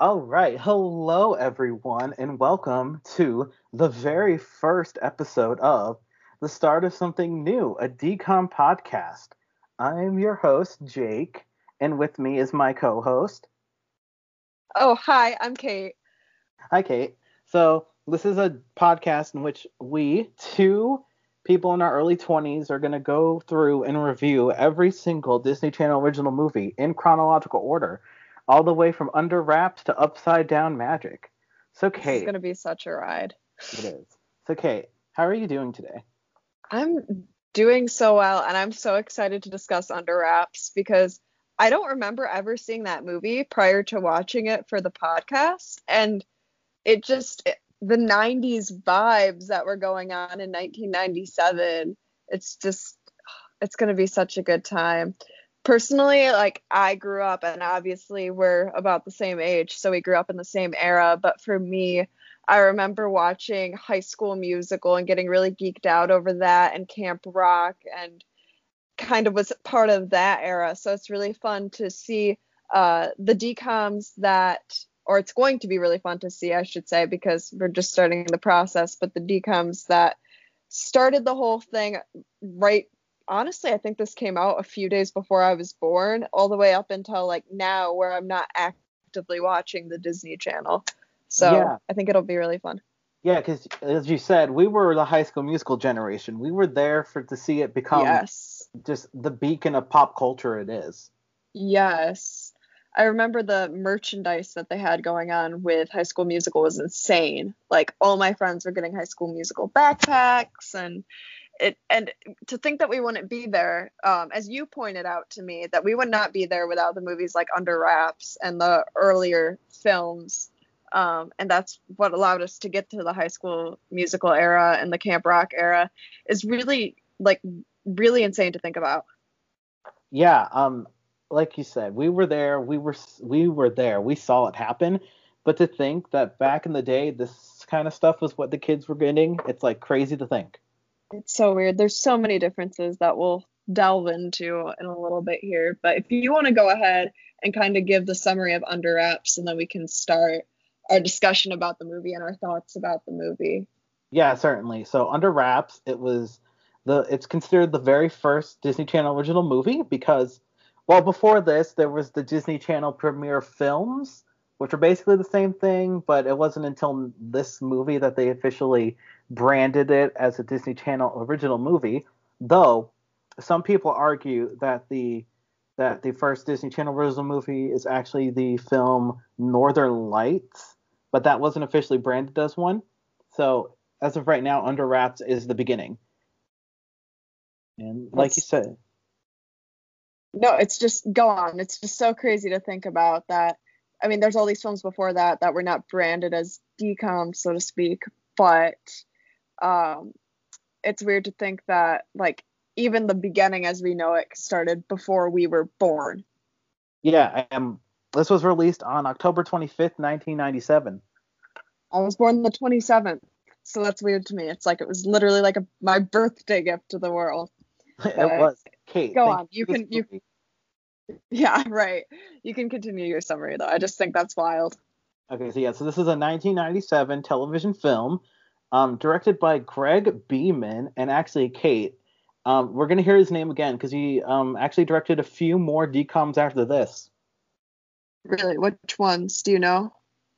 All right. Hello, everyone, and welcome to the very first episode of The Start of Something New, a DCOM podcast. I'm your host, Jake, and with me is my co host. Oh, hi, I'm Kate. Hi, Kate. So, this is a podcast in which we, two people in our early 20s, are going to go through and review every single Disney Channel original movie in chronological order all the way from Under Wraps to Upside Down Magic. So, Kate. It's going to be such a ride. It is. So, Kate, how are you doing today? I'm doing so well, and I'm so excited to discuss Under Wraps because I don't remember ever seeing that movie prior to watching it for the podcast. And it just, it, the 90s vibes that were going on in 1997, it's just, it's going to be such a good time personally like i grew up and obviously we're about the same age so we grew up in the same era but for me i remember watching high school musical and getting really geeked out over that and camp rock and kind of was part of that era. So it's really fun to see uh, the DCOMs that or it's going to be really fun to see i should say because we're just starting the process but the DCOMs that started the whole thing right honestly, I think this came out a few days before I was born, all the way up until like now, where I'm not actively watching the Disney Channel. So yeah. I think it'll be really fun. Yeah, because as you said, we were the High School Musical generation. We were there for to see it become yes. just the beacon of pop culture it is. Yes. I remember the merchandise that they had going on with High School Musical was insane. Like all my friends were getting High School Musical backpacks and it and to think that we wouldn't be there um, as you pointed out to me that we would not be there without the movies like under wraps and the earlier films um, and that's what allowed us to get to the high school musical era and the camp rock era is really like really insane to think about. Yeah um like you said we were there we were we were there we saw it happen but to think that back in the day this kind of stuff was what the kids were getting it's like crazy to think it's so weird. There's so many differences that we'll delve into in a little bit here. But if you want to go ahead and kind of give the summary of Under Wraps, and then we can start our discussion about the movie and our thoughts about the movie. Yeah, certainly. So Under Wraps, it was the it's considered the very first Disney Channel original movie because well before this there was the Disney Channel premiere films which are basically the same thing, but it wasn't until this movie that they officially branded it as a Disney Channel original movie. Though some people argue that the that the first Disney Channel original movie is actually the film Northern Lights, but that wasn't officially branded as one. So as of right now, Under Wraps is the beginning. And like you said, no, it's just go on. It's just so crazy to think about that I mean, there's all these films before that that were not branded as DCOM, so to speak, but um, it's weird to think that like even the beginning as we know it started before we were born. Yeah, um, this was released on October 25th, 1997. I was born the 27th, so that's weird to me. It's like it was literally like a, my birthday gift to the world. it was. Kate, go on. You can you Yeah, right. You can continue your summary though. I just think that's wild. Okay, so yeah, so this is a 1997 television film, um, directed by Greg Beeman and actually Kate. Um, we're gonna hear his name again because he um, actually directed a few more DComs after this. Really? Which ones? Do you know?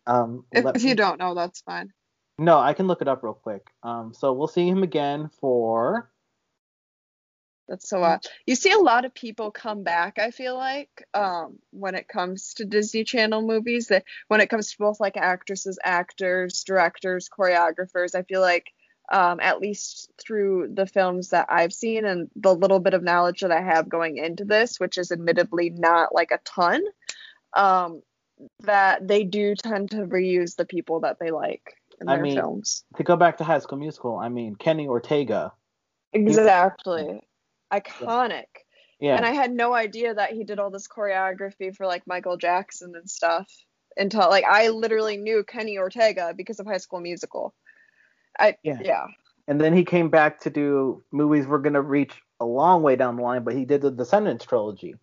Um, if, if you don't know, that's fine. No, I can look it up real quick. Um, so we'll see him again for that's so odd. You see a lot of people come back, I feel like, um, when it comes to Disney Channel movies, that when it comes to both like actresses, actors, directors, choreographers, I feel like um, at least through the films that I've seen and the little bit of knowledge that I have going into this, which is admittedly not like a ton, um, that they do tend to reuse the people that they like in I their mean, films. To go back to High School Musical, I mean Kenny Ortega. Exactly iconic. Yeah. And I had no idea that he did all this choreography for like Michael Jackson and stuff until like I literally knew Kenny Ortega because of High School Musical. I yeah. yeah. And then he came back to do movies we're gonna reach a long way down the line, but he did the Descendants trilogy.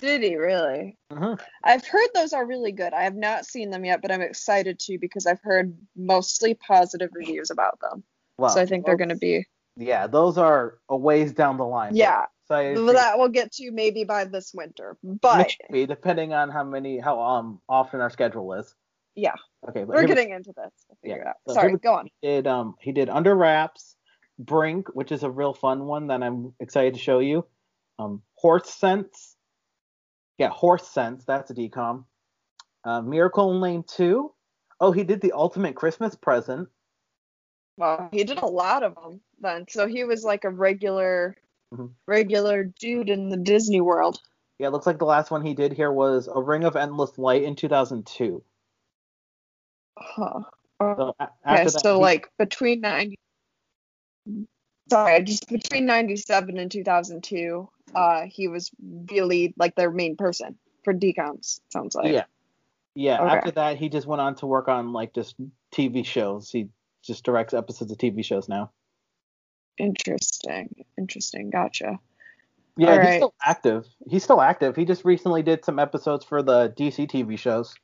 Did he really? hmm I've heard those are really good. I have not seen them yet, but I'm excited to because I've heard mostly positive reviews about them. Well, so I think they're going to be Yeah, those are a ways down the line. yeah. So that we'll get to maybe by this winter. But maybe, depending on how many, how um often our schedule is. yeah, Okay, but we're getting into this. We'll figure Yeah. it out. So Sorry, go on. He did um he did Under Wraps, Brink, which is a real fun one that I'm excited to show you. Um, Horse Sense, yeah, Horse Sense. That's a DCOM. Uh, Miracle in Lane Two. Oh, he did the Ultimate Christmas Present. Well, he did a lot of them then. So he was like a regular Mhm. regular dude in the Disney world. Yeah, it looks like the last one he did here was A Ring of Endless Light in 2002. Huh. So Okay, that, so he- like between 90 Sorry, just between 97 and 2002, uh he was really like their main person for DCOMs, sounds like. yeah, yeah. Okay. After that, he just went on to work on like just TV shows. He just directs episodes of TV shows now. Interesting. Interesting. Gotcha. Yeah, All he's right. still active. He's still active. He just recently did some episodes for the DC TV shows.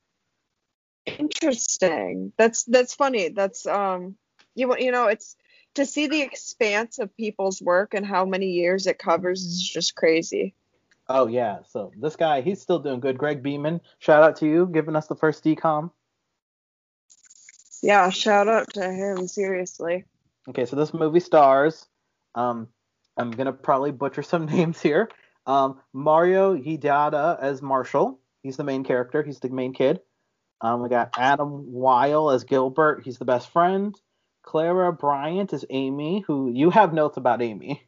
Interesting. That's that's funny. That's um you you know it's to see the expanse of people's work and how many years it covers is just crazy. Oh yeah, so this guy, he's still doing good. Greg Beeman, shout out to you, giving us the first DCOM. Yeah, shout out to him seriously. Okay, so this movie stars, um, I'm gonna probably butcher some names here. Um, Mario Hidada as Marshall. He's the main character. He's the main kid. Um, we got Adam Weil as Gilbert. He's the best friend. Clara Bryant is Amy, who you have notes about Amy.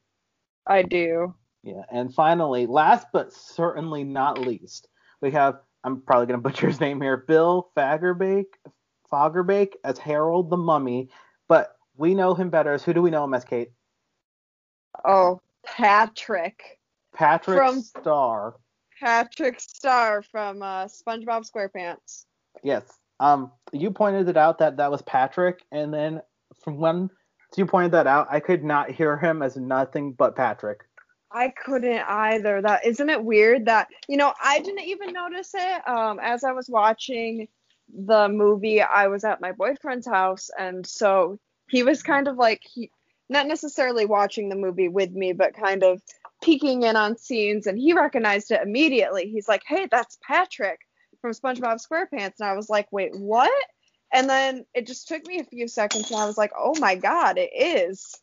I do. Yeah, and finally, last but certainly not least, we have I'm probably gonna butcher his name here, Bill Fagerbake, Fagerbake as Harold the Mummy, but we know him better as who do we know him as, Kate? Oh, Patrick. Patrick From- Star. Patrick Star from uh, SpongeBob SquarePants. Yes. Um, you pointed it out that that was Patrick, and then from when you pointed that out, I could not hear him as nothing but Patrick. I couldn't either. That isn't it weird that you know I didn't even notice it. Um, as I was watching the movie, I was at my boyfriend's house, and so he was kind of like he not necessarily watching the movie with me, but kind of peeking in on scenes, and he recognized it immediately. He's like, "Hey, that's Patrick from SpongeBob SquarePants," and I was like, "Wait, what?" And then it just took me a few seconds, and I was like, "Oh my God, it is!"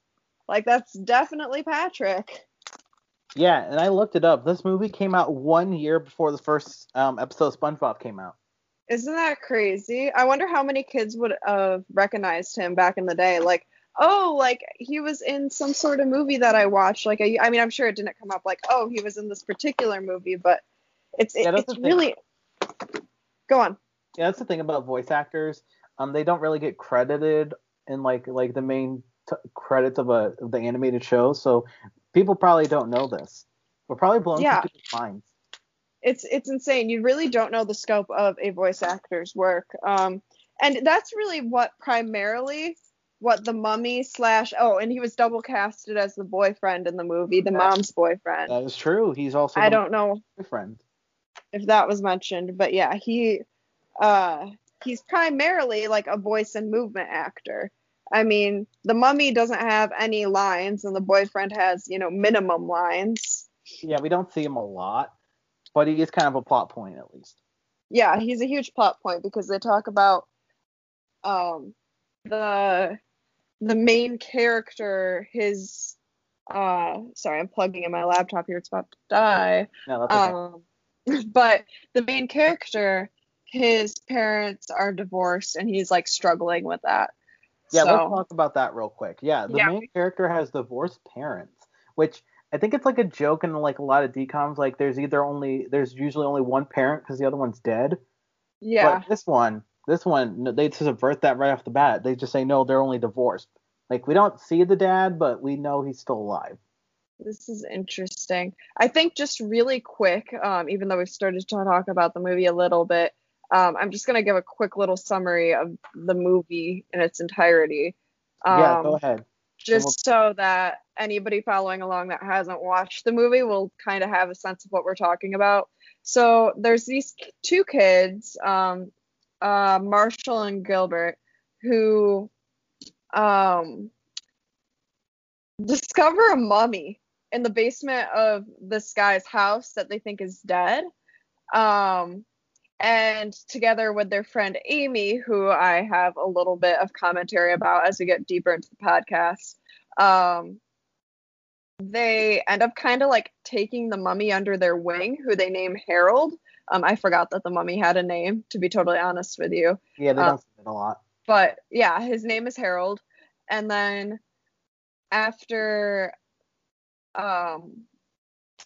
Like that's definitely Patrick. Yeah, and I looked it up. This movie came out one year before the first um, episode of SpongeBob came out. Isn't that crazy? I wonder how many kids would have recognized him back in the day. Like, oh, like he was in some sort of movie that I watched. Like, I, I mean, I'm sure it didn't come up like, oh, he was in this particular movie, but it's Yeah, it's thing. really. Go on. Yeah, that's the thing about voice actors. Um, they don't really get credited in like like the main t- credits of a of the animated show, so people probably don't know this. We're probably blowing Yeah. people's minds. It's it's insane. You really don't know the scope of a voice actor's work. Um, and that's really what primarily what the mummy slash oh, and he was double casted as the boyfriend in the movie, the mom's boyfriend. That is true. He's also I don't know boyfriend. if that was mentioned, but yeah, he uh he's primarily like a voice and movement actor. I mean, the mummy doesn't have any lines and the boyfriend has, you know, minimum lines. Yeah, we don't see him a lot, but he is kind of a plot point at least. Yeah, he's a huge plot point because they talk about um the the main character, his uh sorry, I'm plugging in my laptop here, it's about to die. No, that's okay. Um, but the main character, his parents are divorced, and he's like struggling with that. yeah, so, let's talk about that real quick. Yeah, the Yeah. main character has divorced parents, which I think it's like a joke in like a lot of DCOMs. Like there's either only there's usually only one parent because the other one's dead. yeah, But this one, this one, they subvert that right off the bat. They just say no, they're only divorced. Like we don't see the dad, but we know he's still alive. this is interesting. I think just really quick, um, even though we've started to talk about the movie a little bit, um, I'm just gonna give a quick little summary of the movie in its entirety. Um, yeah, go ahead. Just so that anybody following along that hasn't watched the movie will kind of have a sense of what we're talking about. So there's these two kids, um, uh, Marshall and Gilbert, who um, discover a mummy in the basement of this guy's house that they think is dead. Um, and together with their friend Amy, who I have a little bit of commentary about as we get deeper into the podcast, um, they end up kind of like taking the mummy under their wing, who they name Harold. Um, I forgot that the mummy had a name, to be totally honest with you. Yeah, they don't um, say it a lot. But yeah, his name is Harold. And then after um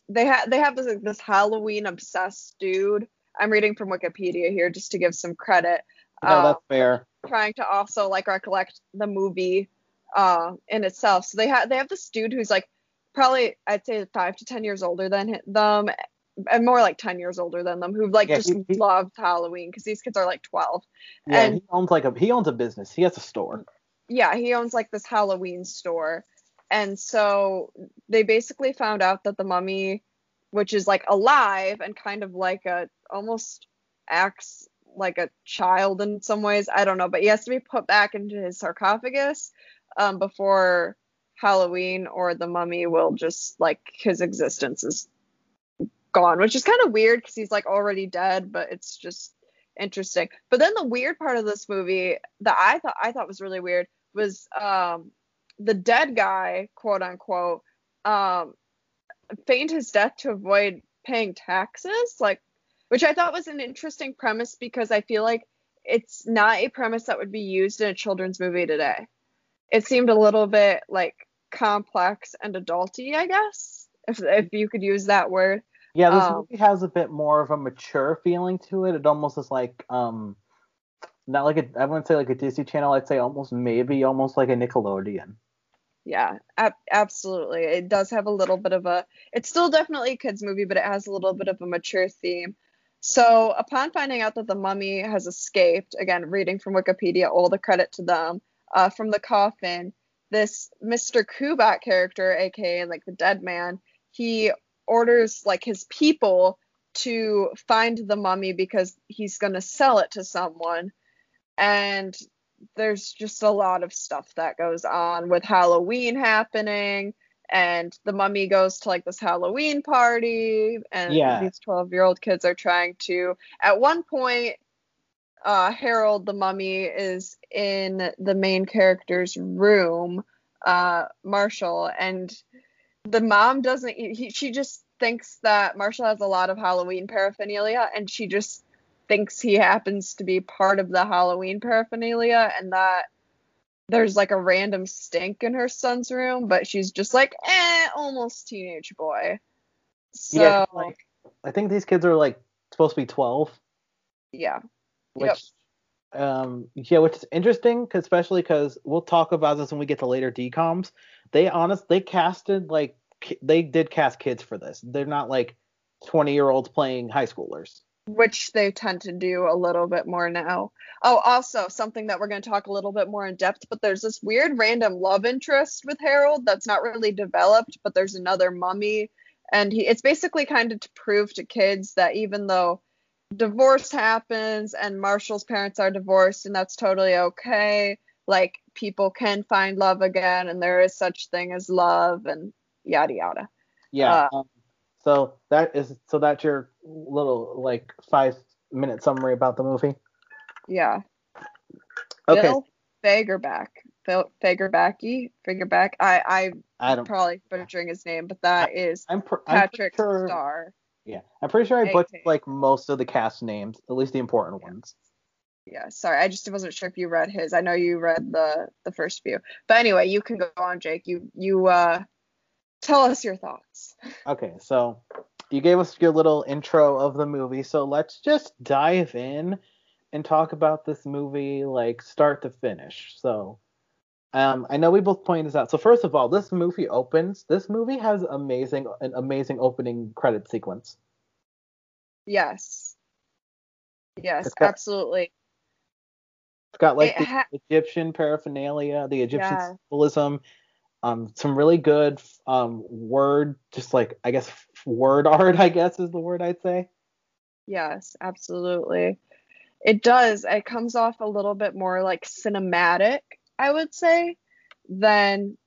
they have they have this this Halloween obsessed dude. I'm reading from Wikipedia here just to give some credit. No, uh, that's fair. Trying to also like recollect the movie uh in itself. So they have they have this dude who's like probably I'd say five to ten years older than them, and more like ten years older than them, who like yeah, just he, he, loved Halloween because these kids are like twelve. Yeah, and he owns like a he owns a business. He has a store. Yeah, he owns like this Halloween store, and so they basically found out that the mummy, which is like alive and kind of like a almost acts like a child in some ways. I don't know, but he has to be put back into his sarcophagus um, before Halloween, or the mummy will just like his existence is gone, which is kind of weird because he's like already dead, but it's just interesting. But then the weird part of this movie that I thought I thought was really weird was um, the dead guy, quote unquote, um, feigned his death to avoid paying taxes, like, which I thought was an interesting premise because I feel like it's not a premise that would be used in a children's movie today. It seemed a little bit like complex and adulty, I guess, if if you could use that word. Yeah, this um, movie has a bit more of a mature feeling to it. It almost is like um not like a I wouldn't say like a Disney Channel. I'd say almost maybe almost like a Nickelodeon. Yeah, ab- absolutely. It does have a little bit of a. It's still definitely a kids movie, but it has a little bit of a mature theme. So upon finding out that the mummy has escaped, again reading from Wikipedia, all the credit to them, uh, from the coffin, this Mr. Kubat character, aka like the dead man, he orders like his people to find the mummy because he's gonna sell it to someone and there's just a lot of stuff that goes on with Halloween happening and the mummy goes to like this Halloween party and yeah. these 12 year old kids are trying to at one point uh, Harold the mummy is in the main character's room uh, Marshall and the mom doesn't he, she just thinks that Marshall has a lot of Halloween paraphernalia and she just thinks he happens to be part of the Halloween paraphernalia and that there's like a random stink in her son's room, but she's just like, eh, almost teenage boy. So yeah, like, I think these kids are like supposed to be 12. Yeah. Which yep. um yeah, which is interesting cause especially cuz we'll talk about this when we get to later DComs. They honest they casted like they did cast kids for this. They're not like 20 year olds playing high schoolers which they tend to do a little bit more now. Oh, also something that we're going to talk a little bit more in depth, but there's this weird random love interest with Harold that's not really developed, but there's another mummy and he it's basically kind of to prove to kids that even though divorce happens and Marshall's parents are divorced and that's totally okay, like people can find love again and there is such thing as love and yada yada. Yeah. Uh, um, so that is so that's your little like five minute summary about the movie. Yeah. Okay. Bill Fagerback. Phil Fagerbacky. Fagerback. I I I don't probably butchering his name, but that I, is I'm pr- Patrick I'm sure, Star. Yeah, I'm pretty sure I butchered like most of the cast names, at least the important yeah. ones. Yeah, sorry, I just wasn't sure if you read his. I know you read the the first few, but anyway, you can go on, Jake. You you uh tell us your thoughts. Okay, so you gave us your little intro of the movie, so let's just dive in and talk about this movie like start to finish. So, um, I know we both pointed this out. So first of all, this movie opens. This movie has amazing an amazing opening credit sequence. Yes. Yes, got, absolutely. It's got like it the ha- Egyptian paraphernalia, the Egyptian yeah. symbolism, Um, some really good um word, just like I guess word art, I guess is the word I'd say. Yes, absolutely. It does. It comes off a little bit more like cinematic, I would say, than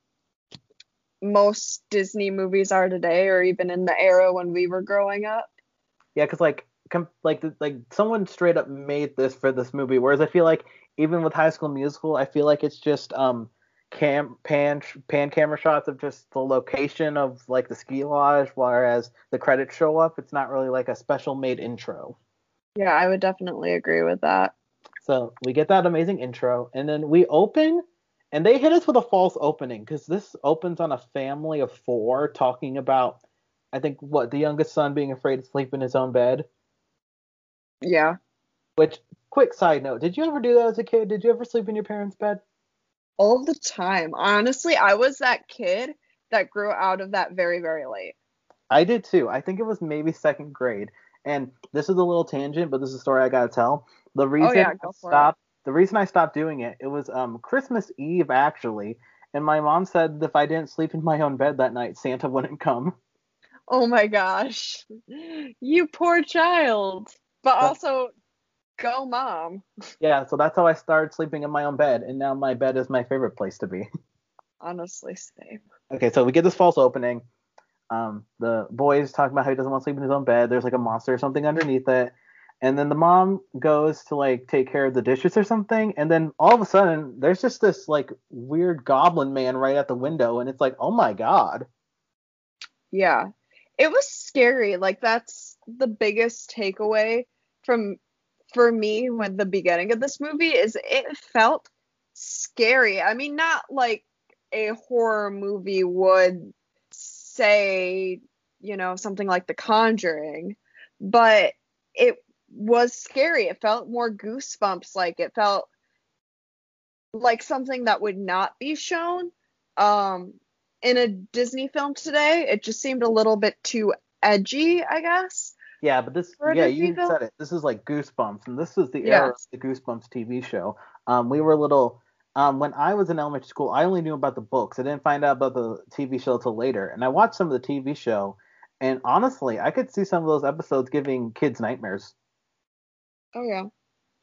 most Disney movies are today, or even in the era when we were growing up. Yeah, because like com- like like someone straight up made this for this movie, whereas I feel like even with High School Musical, I feel like it's just um cam pan pan camera shots of just the location of like the ski lodge, whereas the credits show up. It's not really like a special made intro. Yeah, I would definitely agree with that. So we get that amazing intro, and then we open, and they hit us with a false opening because this opens on a family of four talking about, I think, what the youngest son being afraid to sleep in his own bed. Yeah. Which, quick side note, did you ever do that as a kid? Did you ever sleep in your parents' bed? All the time. Honestly, I was that kid that grew out of that very, very late. I did too. I think it was maybe second grade. And this is a little tangent, but this is a story I gotta tell. The reason Oh, yeah, I stopped, the reason I stopped doing it, it was um Christmas Eve actually, and my mom said if I didn't sleep in my own bed that night, Santa wouldn't come. Oh my gosh. You poor child. But- also, go mom. Yeah, so that's how I started sleeping in my own bed, and now my bed is my favorite place to be. Honestly, same. Okay, so we get this false opening. Um, the boy's talking about how he doesn't want to sleep in his own bed. There's like a monster or something underneath it. And then the mom goes to like take care of the dishes or something. And then all of a sudden, there's just this like weird goblin man right at the window. And it's like, oh my God. Yeah. It was scary. Like that's the biggest takeaway from for me with the beginning of this movie is it felt scary. I mean, not like a horror movie would say, you know, something like The Conjuring, but it was scary. It felt more goosebumps like it felt like something that would not be shown um in a Disney film today. It just seemed a little bit too edgy, I guess. Yeah, but this, a yeah, you film? said it. This is like Goosebumps. And this is the era of the Goosebumps TV show. Um, we were little. Um, when I was in elementary school, I only knew about the books. I didn't find out about the TV show till later. And I watched some of the TV show, and honestly, I could see some of those episodes giving kids nightmares. Oh yeah.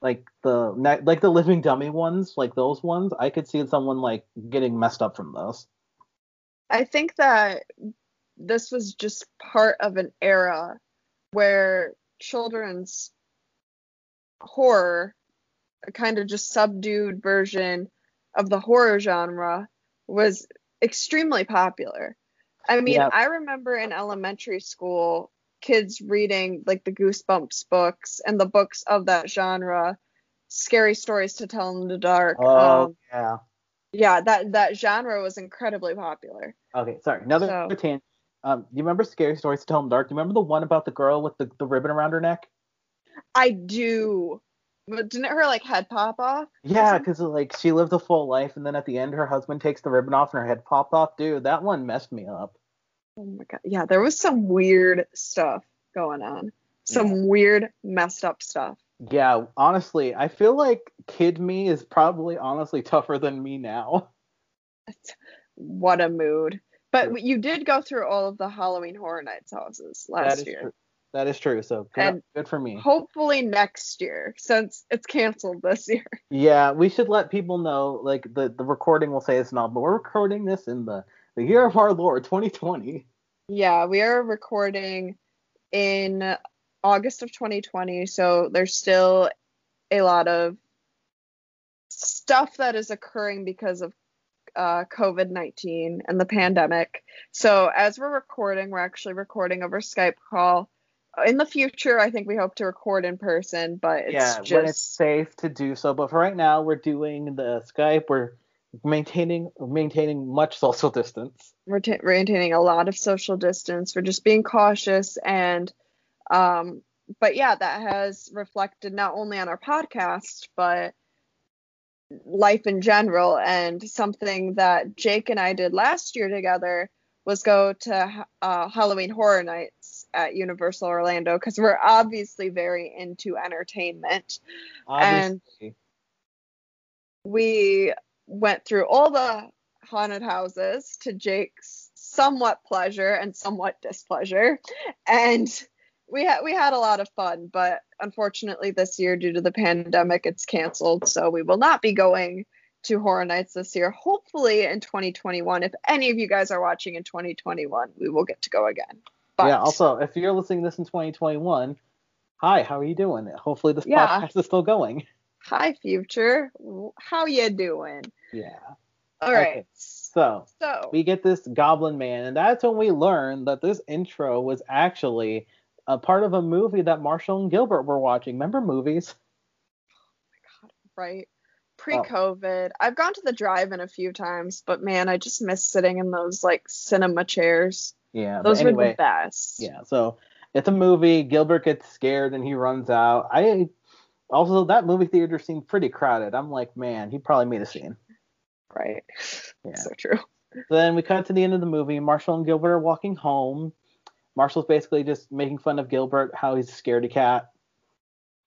like the like the living dummy ones, like those ones, I could see someone like getting messed up from those. I think that this was just part of an era where children's horror, a kind of just subdued version of the horror genre, was extremely popular. I mean, Yeah. I remember in elementary school kids reading like the Goosebumps books and the books of that genre, scary stories to tell in the dark. Oh um, yeah. yeah, that that genre was incredibly popular. Okay, sorry. Another So- tangent. Um, you remember Scary Stories to Tell in the Dark? Do you remember the one about the girl with the, the ribbon around her neck? I do. But didn't her like head pop off? Yeah, because like she lived a full life, and then at the end, her husband takes the ribbon off, and her head popped off. Dude, that one messed me up. Oh my god. Yeah, there was some weird stuff going on. Some weird, messed up stuff. Yeah, honestly, I feel like kid me is probably honestly tougher than me now. What a mood. But you did go through all of the Halloween Horror Nights houses last year. true. That is true. So good, And good for me. Hopefully next year, since it's canceled this year. Yeah, we should let people know. Like the the recording will say it's not, but we're recording this in the the year of our Lord, 2020. Yeah, we are recording in August of 2020, so there's still a lot of stuff that is occurring because of uh, COVID 19 and the pandemic. So, as we're recording, we're actually recording over Skype call. In the future, I think we hope to record in person, but it's yeah, just when it's safe to do so. But for right now, we're doing the Skype. We're maintaining maintaining much social distance. we're ta- maintaining a lot of social distance. We're just being cautious and um but yeah, that has reflected not only on our podcast but life in general and something that Jake and I did last year together was go to uh, Halloween Horror Nights at Universal Orlando because we're obviously very into entertainment. And- we went through all the haunted houses to Jake's somewhat pleasure and somewhat displeasure. And we had we had a lot of fun, but unfortunately this year due to the pandemic it's canceled, so we will not be going to Horror Nights this year. Hopefully in 2021, if any of you guys are watching in 2021, we will get to go again. But, yeah. Also, if you're listening to this in 2021, hi, how are you doing? Hopefully this yeah. podcast is still going. Hi, future. How you doing? Yeah. All right. Okay. So, so we get this Goblin Man, and that's when we learn that this intro was actually a part of a movie that Marshall and Gilbert were watching. Remember movies? Oh my god, right. Oh. Pre-COVID, oh. I've gone to the drive-in a few times, but man, I just miss sitting in those like cinema chairs. Yeah, those anyway, were the best. Yeah, so it's a movie. Gilbert gets scared and he runs out. I also that movie theater seemed pretty crowded. I'm like, man, he probably made a scene. Right. Yeah. So true. So then we cut to the end of the movie. Marshall and Gilbert are walking home. Marshall's basically just making fun of Gilbert, how he's a scaredy cat.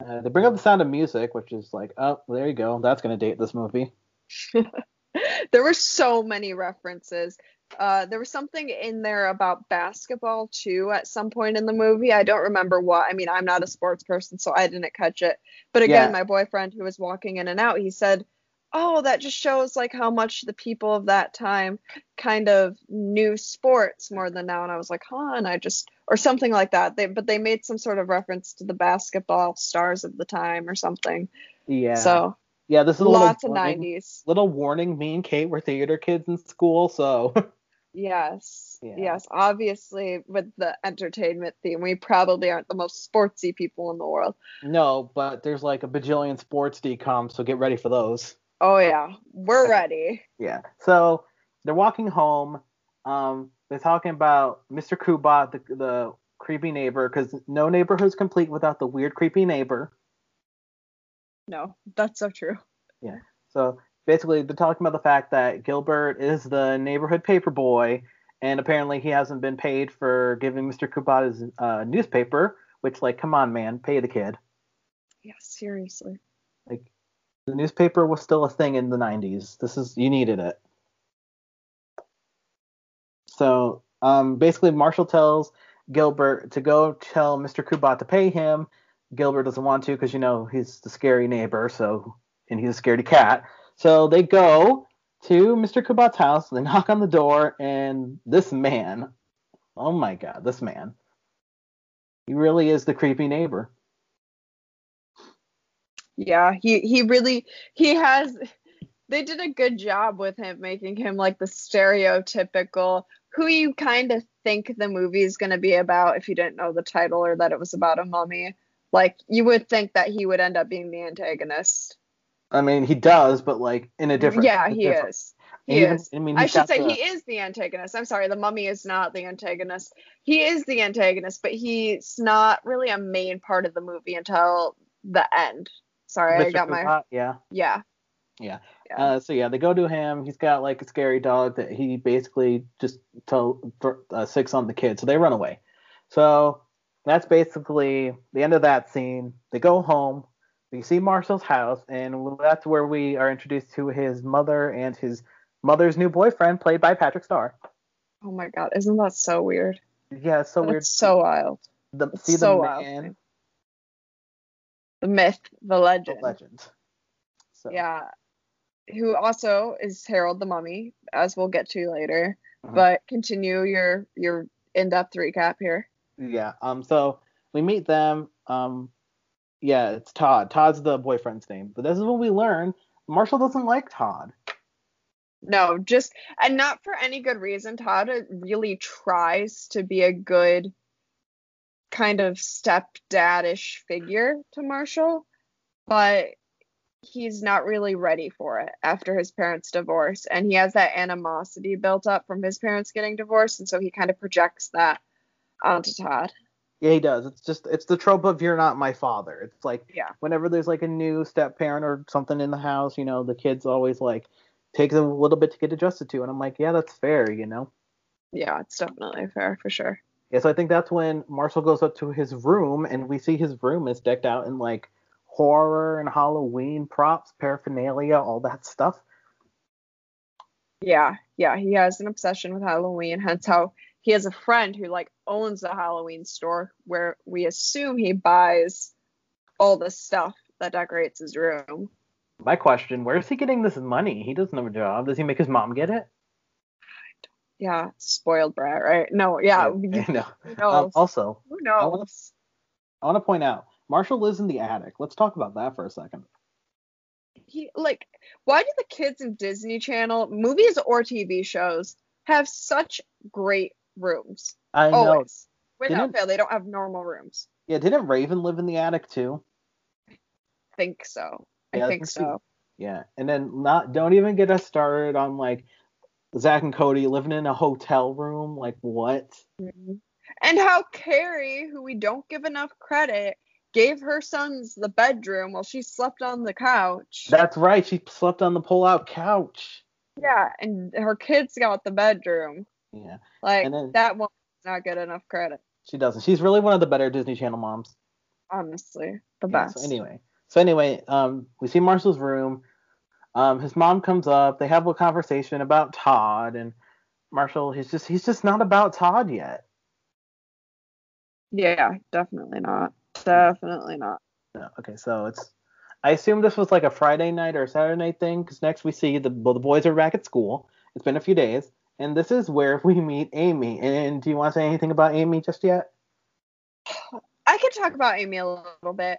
Uh, they bring up the sound of music, which is like, oh, there you go. That's going to date this movie. there were so many references. Uh, there was something in there about basketball too at some point in the movie. I don't remember what. I mean, I'm not a sports person, so I didn't catch it. But again, yeah. my boyfriend who was walking in and out, he said oh, that just shows like how much the people of that time kind of knew sports more than now. And I was like, huh, and I just or something like that. They but they made some sort of reference to the basketball stars of the time or something. Yeah. So yeah, this is a lots of nineties. Little warning, me and Kate were theater kids in school, so Yes. Yeah. Yes, obviously with the entertainment theme, we probably aren't the most sportsy people in the world. No, but there's like a bajillion sports DCOMs, so get ready for those. Oh yeah, we're ready. Yeah. So they're walking home. Um, they're talking about Mr. Kubat, the, the creepy neighbor, because no neighborhood's complete without the weird, creepy neighbor. No, that's so true. Yeah. So basically, they're talking about the fact that Gilbert is the neighborhood paper boy, and apparently he hasn't been paid for giving Mr. Kubat his uh, newspaper. Which, like, come on, man, pay the kid. Yeah, seriously. The newspaper was still a thing in the 90s. This is you needed it. So um, basically, Marshall tells Gilbert to go tell Mr. Kubat to pay him. Gilbert doesn't want to because you know he's the scary neighbor, so and he's a scaredy cat. So they go to Mr. Kubat's house. They knock on the door, and this man, oh my god, this man, he really is the creepy neighbor. Yeah, he he really he has they did a good job with him making him like the stereotypical who you kind of think the movie is going to be about if you didn't know the title or that it was about a mummy. Like you would think that he would end up being the antagonist. I mean, he does, but like in a different. Yeah, he different. is. He even, is. I mean, I should say the... he is the antagonist. I'm sorry, the mummy is not the antagonist. He is the antagonist, but he's not really a main part of the movie until the end. Sorry, Mr. I got my yeah. Yeah. Yeah. yeah. Uh, so yeah, they go to him. He's got like a scary dog that he basically just told uh, six on the kid. So they run away. So that's basically the end of that scene. They go home. We see Marshall's house, and that's where we are introduced to his mother and his mother's new boyfriend, played by Patrick Star. Oh my god, isn't that so weird? Yeah, it's so that's weird. So wild. The, see so the man wild the myth, the legend. The legend. So. Yeah. Who also is Harold the Mummy, as we'll get to later. Mm-hmm. But continue your your in-depth recap here. Yeah. Um. So we meet them. Um. Yeah, it's Todd. Todd's the boyfriend's name. But this is when we learn Marshall doesn't like Todd. No, just and not for any good reason. Todd really tries to be a good kind of stepdadish figure to Marshall, but he's not really ready for it after his parents' divorce. And he has that animosity built up from his parents getting divorced. And so he kind of projects that onto Todd. Yeah, he does. It's just it's the trope of you're not my father. It's like yeah. whenever there's like a new step parent or something in the house, you know, the kids always like takes a little bit to get adjusted to. And I'm like, yeah, that's fair, you know. Yeah, it's definitely fair for sure. Yes, I think that's when Marshall goes up to his room and we see his room is decked out in like horror and Halloween props, paraphernalia, all that stuff. Yeah, yeah, he has an obsession with Halloween, hence how he has a friend who like owns a Halloween store where we assume he buys all the stuff that decorates his room. My question: Where is he getting this money? He doesn't have a job. Does he make his mom get it? Yeah, spoiled brat, right? No, yeah. Yeah, I know. Who Um, also, Who I knows? I want to point out Marshall lives in the attic. Let's talk about that for a second. He like why do the kids in Disney Channel movies or TV shows have such great rooms? I know. Always. Without Didn't- fail, they don't have normal rooms. Yeah, didn't Raven live in the attic too? think so. Yeah, I think so. Yeah, and then not don't even get us started on like Zack and Cody living in a hotel room. Like what? And how Carey, who we don't give enough credit, gave her sons the bedroom while she slept on the couch. That's right. She slept on the pull-out couch. yeah, and her kids got the bedroom. Yeah, Like then- that one's not get enough credit. she doesn't. She's really one of the better Disney Channel moms. Honestly, the Yeah, best. so anyway, so anyway, um, we see Marshall's room. Um, his mom comes up. They have a conversation about Todd, and Marshall, he's just he's just not about Todd yet. Yeah, definitely not. Definitely not. No, okay, so it's. I assume this was like a Friday night or a Saturday night thing because next we see the well, the boys are back at school. It's been a few days, and this is where we meet Amy. And do you want to say anything about Amy just yet? I could talk about Amy a little bit.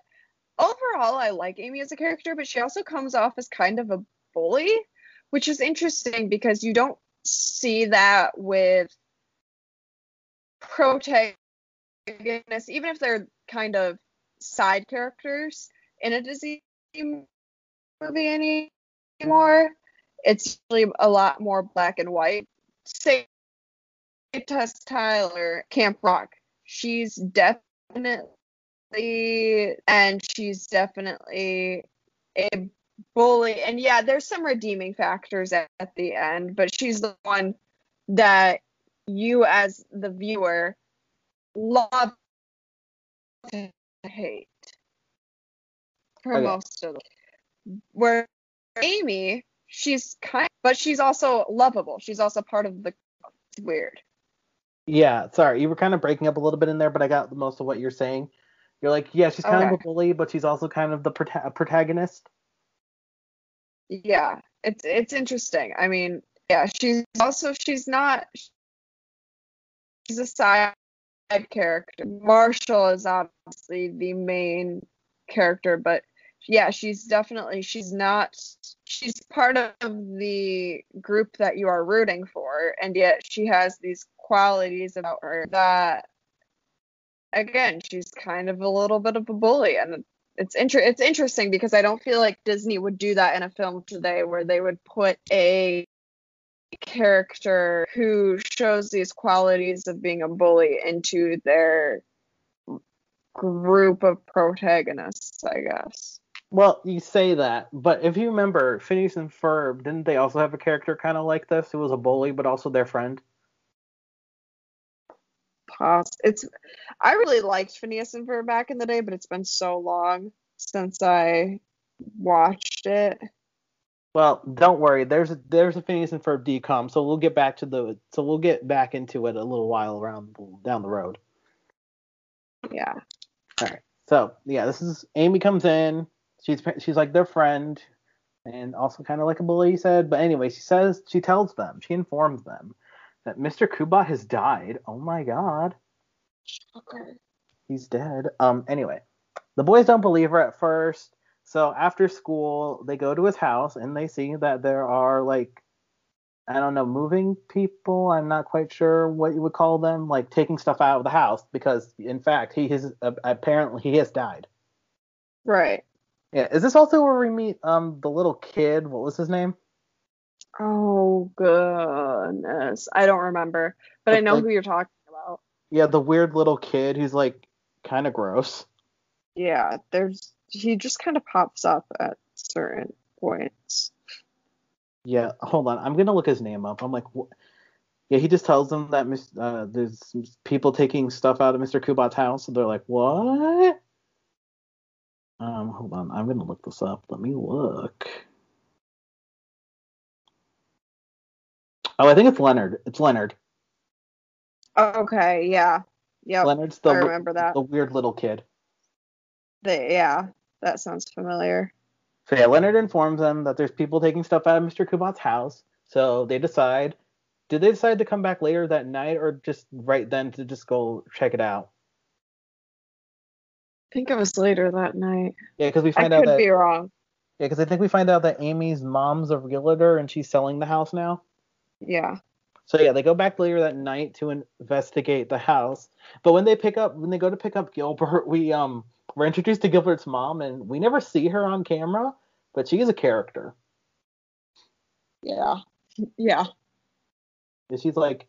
Overall, I like Amy as a character, but she also comes off as kind of a bully, which is interesting because you don't see that with protagonists, even if they're kind of side characters in a Disney movie anymore. It's usually a lot more black and white. Say Tess Tyler, Camp Rock. She's definitely and she's definitely a bully. And yeah there's some redeeming factors at, at the end but she's the one that you as the viewer love to hate. For Okay. most of them. Where amy she's kind but she's also lovable. She's also part of the it's weird. Yeah, sorry, you were kind of breaking up a little bit in there, but I got most of what you're saying. You're like, yeah, she's kind of a bully, but she's also kind of the prota- protagonist. Yeah, it's it's interesting. I mean, yeah, she's also she's not she's a side character. Marshall is obviously the main character, but yeah, she's definitely she's not she's part of the group that you are rooting for, and yet she has these qualities about her that again, she's kind of a little bit of a bully and it's inter- it's interesting because I don't feel like Disney would do that in a film today where they would put a character who shows these qualities of being a bully into their group of protagonists, I guess. Well, you say that, but if you remember, Phineas and Ferb, didn't they also have a character kind of like this who was a bully, but also their friend? Pos- it's I really liked Phineas and Ferb back in the day, but it's been so long since I watched it. Well, don't worry. There's a, there's a Phineas and Ferb DCOM, so we'll get back to the so we'll get back into it a little while around down the road. Yeah. All right. So yeah, this is Amy comes in. She's she's like their friend, and also kind of like a bully. Said, but anyway, she says she tells them, she informs them that Mr. Kubat has died. Oh my God, he's dead. Um. Anyway, the boys don't believe her at first. So after school, they go to his house and they see that there are like I don't know, moving people. I'm not quite sure what you would call them, like taking stuff out of the house because, in fact, he has uh, apparently he has died. Right. Yeah, is this also where we meet um the little kid? What was his name? Oh goodness. I don't remember. But I know like- who you're talking about. Yeah, the weird little kid who's like kind of gross. Yeah, there's he just kind of pops up at certain points. Yeah, hold on, I'm gonna look his name up. I'm like, wh- yeah, he just tells them that uh, there's people taking stuff out of Mr. Kubat's house, and they're like, what? Um, hold on, I'm gonna look this up. Let me look. Oh, I think it's Leonard. It's Leonard. Okay, yeah. Yep. Leonard's the I remember that. the weird little kid. The, yeah, that sounds familiar. So yeah, Leonard informs them that there's people taking stuff out of Mr. Kubat's house. So they decide. Did they decide to come back later that night, or just right then to just go check it out? I think it was later that night. Yeah, because we I find out could that be wrong. yeah, because I think we find out that Amy's mom's a realtor and she's selling the house now. Yeah. So yeah, they go back later that night to investigate the house. But when they pick up, when they go to pick up Gilbert, we um we're introduced to Gilbert's mom, and we never see her on camera, but she is a character. Yeah. Yeah. And She's like,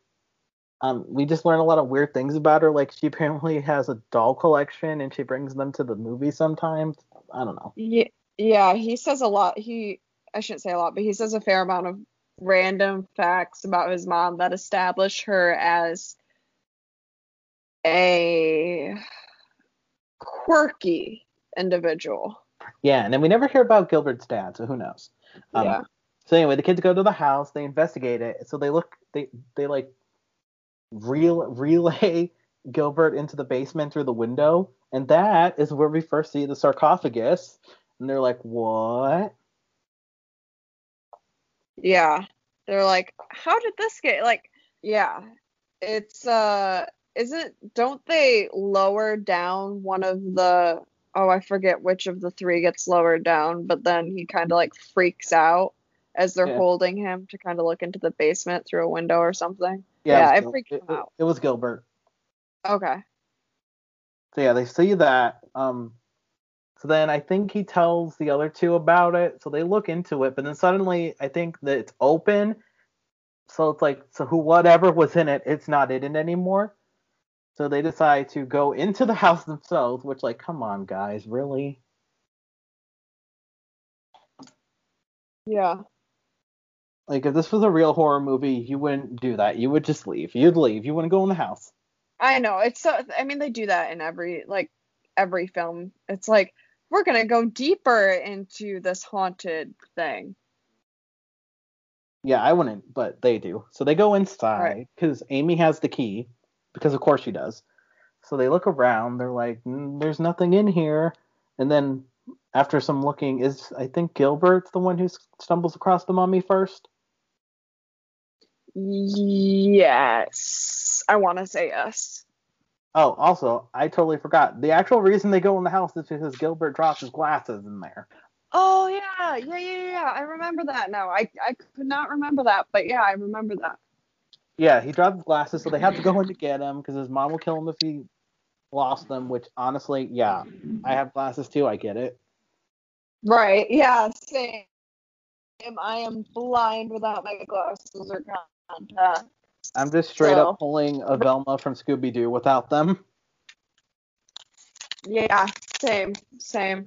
um, we just learn a lot of weird things about her. Like she apparently has a doll collection, and she brings them to the movie sometimes. I don't know. Yeah, yeah, he says a lot. He I shouldn't say a lot, but he says a fair amount of random facts about his mom that establish her as a quirky individual. Yeah, and then we never hear about Gilbert's dad, so who knows? Um, yeah. So anyway, the kids go to the house, they investigate it. So they look, they they like reel, relay Gilbert into the basement through the window, and that is where we first see the sarcophagus. And they're like, "What?" Yeah. They're like, how did this get like yeah. It's uh isn't don't they lower down one of the oh I forget which of the three gets lowered down, but then he kinda like freaks out as they're Yeah. holding him to kind of look into the basement through a window or something. Yeah, it, it freaked it, out. it was Gilbert. Okay. So yeah, they see that. Um, so then I think he tells the other two about it. So they look into it, but then suddenly I think that it's open. So it's like, so who, whatever was in it, it's not in it anymore. So they decide to go into the house themselves, which like, come on, guys, really? Yeah. Like if this was a real horror movie, you wouldn't do that. You would just leave. You'd leave. You wouldn't go in the house. I know. It's so I mean they do that in every like every film. It's like we're going to go deeper into this haunted thing. Yeah, I wouldn't, but they do. So they go inside Right. because Amy has the key, because of course she does. So they look around. They're like, "Mm, "There's nothing in here." And then after some looking, is I think Gilbert's the one who stumbles across the mummy first. Yes. I want to say yes. Oh, also, I totally forgot. The actual reason they go in the house is because Gilbert drops his glasses in there. Oh yeah, yeah, yeah, yeah. I remember that now. I I could not remember that, but yeah, I remember that. Yeah, he dropped his glasses, so they have to go in to get him because his mom will kill him if he lost them. Which honestly, yeah, I have glasses too. I get it. Right. Yeah. Same. I am blind without my glasses or contacts. I'm just straight So- up pulling a Velma from Scooby Doo without them. Yeah. Same. Same.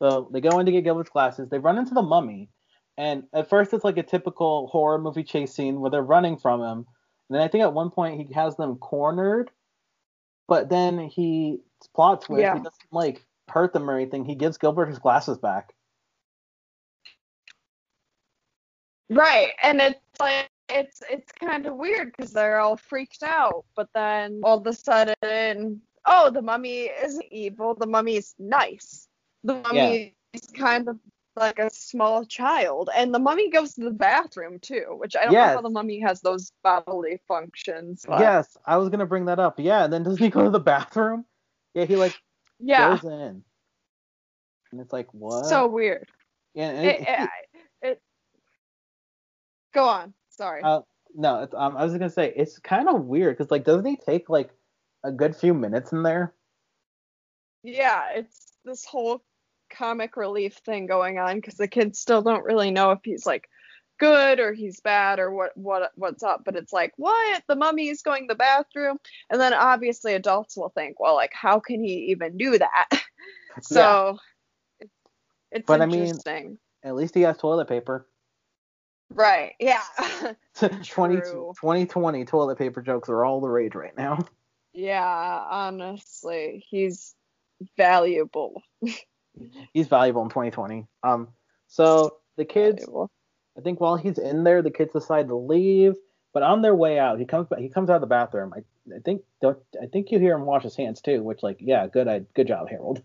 So they go in to get Gilbert's glasses. They run into the mummy, and at first it's like a typical horror movie chase scene where they're running from him. And then I think at one point he has them cornered, but then he plot twist. Yeah. He doesn't like hurt them or anything. He gives Gilbert his glasses back. Right. And it's like it's it's kind of weird because they're all freaked out, but then all of a sudden, oh, the mummy isn't evil. The mummy's nice. The mummy is kind of like a small child, and the mummy goes to the bathroom too, which I don't know how the mummy has those bodily functions. But Yes, I was gonna bring that up. Yeah, and then doesn't he go to the bathroom? Yeah, he like Yeah. goes in, and it's like what? So weird. yeah, it- it, it, go on. Sorry. Uh, no, it's, um, I was gonna say it's kind of weird because like doesn't he take like a good few minutes in there? yeah, it's this whole comic relief thing going on because the kids still don't really know if he's like good or he's bad or what what what's up. But it's like, what? The mummy's going to the bathroom, and then obviously adults will think, well, like, how can he even do that? so it's it's But I mean- At least he has toilet paper. Right? Yeah, 20, 2020 toilet paper jokes are all the rage right now. yeah. Honestly, he's valuable. He's valuable in 2020. Um, so the kids Valuable. I think while he's in there, the kids decide to leave. But on their way out, he comes. He comes out of the bathroom. I, I think don't I think you hear him wash his hands too. Which like yeah, good I, good job, Harold.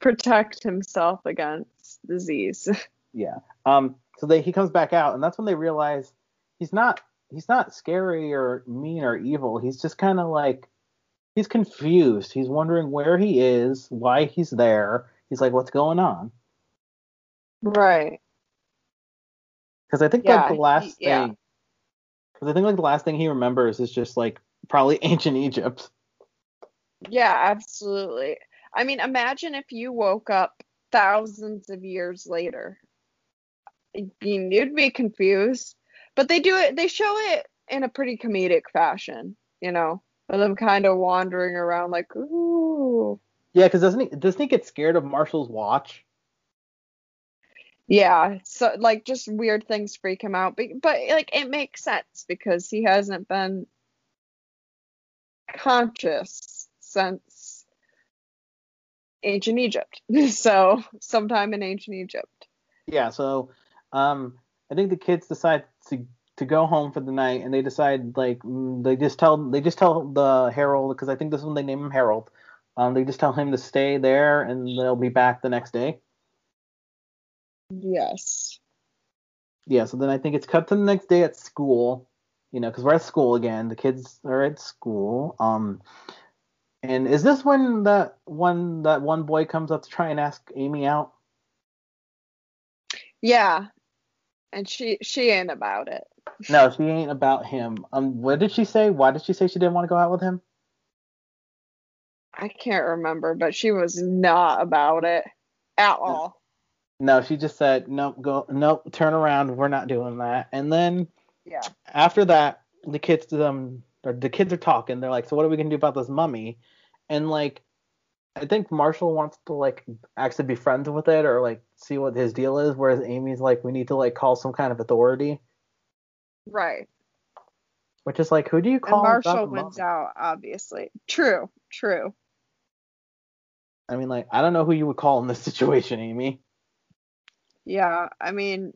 Protect himself against disease. Yeah. Um. So they he comes back out, and that's when they realize he's not he's not scary or mean or evil. He's just kind of like he's confused. He's wondering where he is, why he's there. He's like, what's going on? Right. Because I think Yeah, like the last he- yeah. thing, because I think like the last thing he remembers is just like probably ancient Egypt. Yeah, absolutely. I mean, imagine if you woke up thousands of years later. You'd be confused. But they do it, they show it in a pretty comedic fashion, you know, with them kind of wandering around like, ooh. Yeah, because doesn't he doesn't he get scared of Marshall's watch? Yeah, so like just weird things freak him out. But, but like it makes sense because he hasn't been conscious since ancient Egypt. So sometime in ancient Egypt. Yeah, so um, I think the kids decide to to go home for the night, and they decide like mm, they just tell they just tell the Harold because I think this is when they name him Harold. Um, they just tell him to stay there, and they'll be back the next day. Yes. Yeah, so then I think it's cut to the next day at school, you know, because we're at school again. The kids are at school. Um, and is this when that one that one boy comes up to try and ask Amy out? Yeah. And she she ain't about it. No, she ain't about him. Um, what did she say? Why did she say she didn't want to go out with him? I can't remember, but she was not about it at all. No, she just said nope, go nope, turn around. We're not doing that. And then Yeah. after that, the kids um or the kids are talking. They're like, so what are we gonna do about this mummy? And like, I think Marshall wants to like actually be friends with it or like see what his deal is, whereas Amy's like, we need to like call some kind of authority, Right. which is like, who do you call? about Marshall wins out, obviously. True. True. I mean, like, I don't know who you would call in this situation, Amy. Yeah. I mean,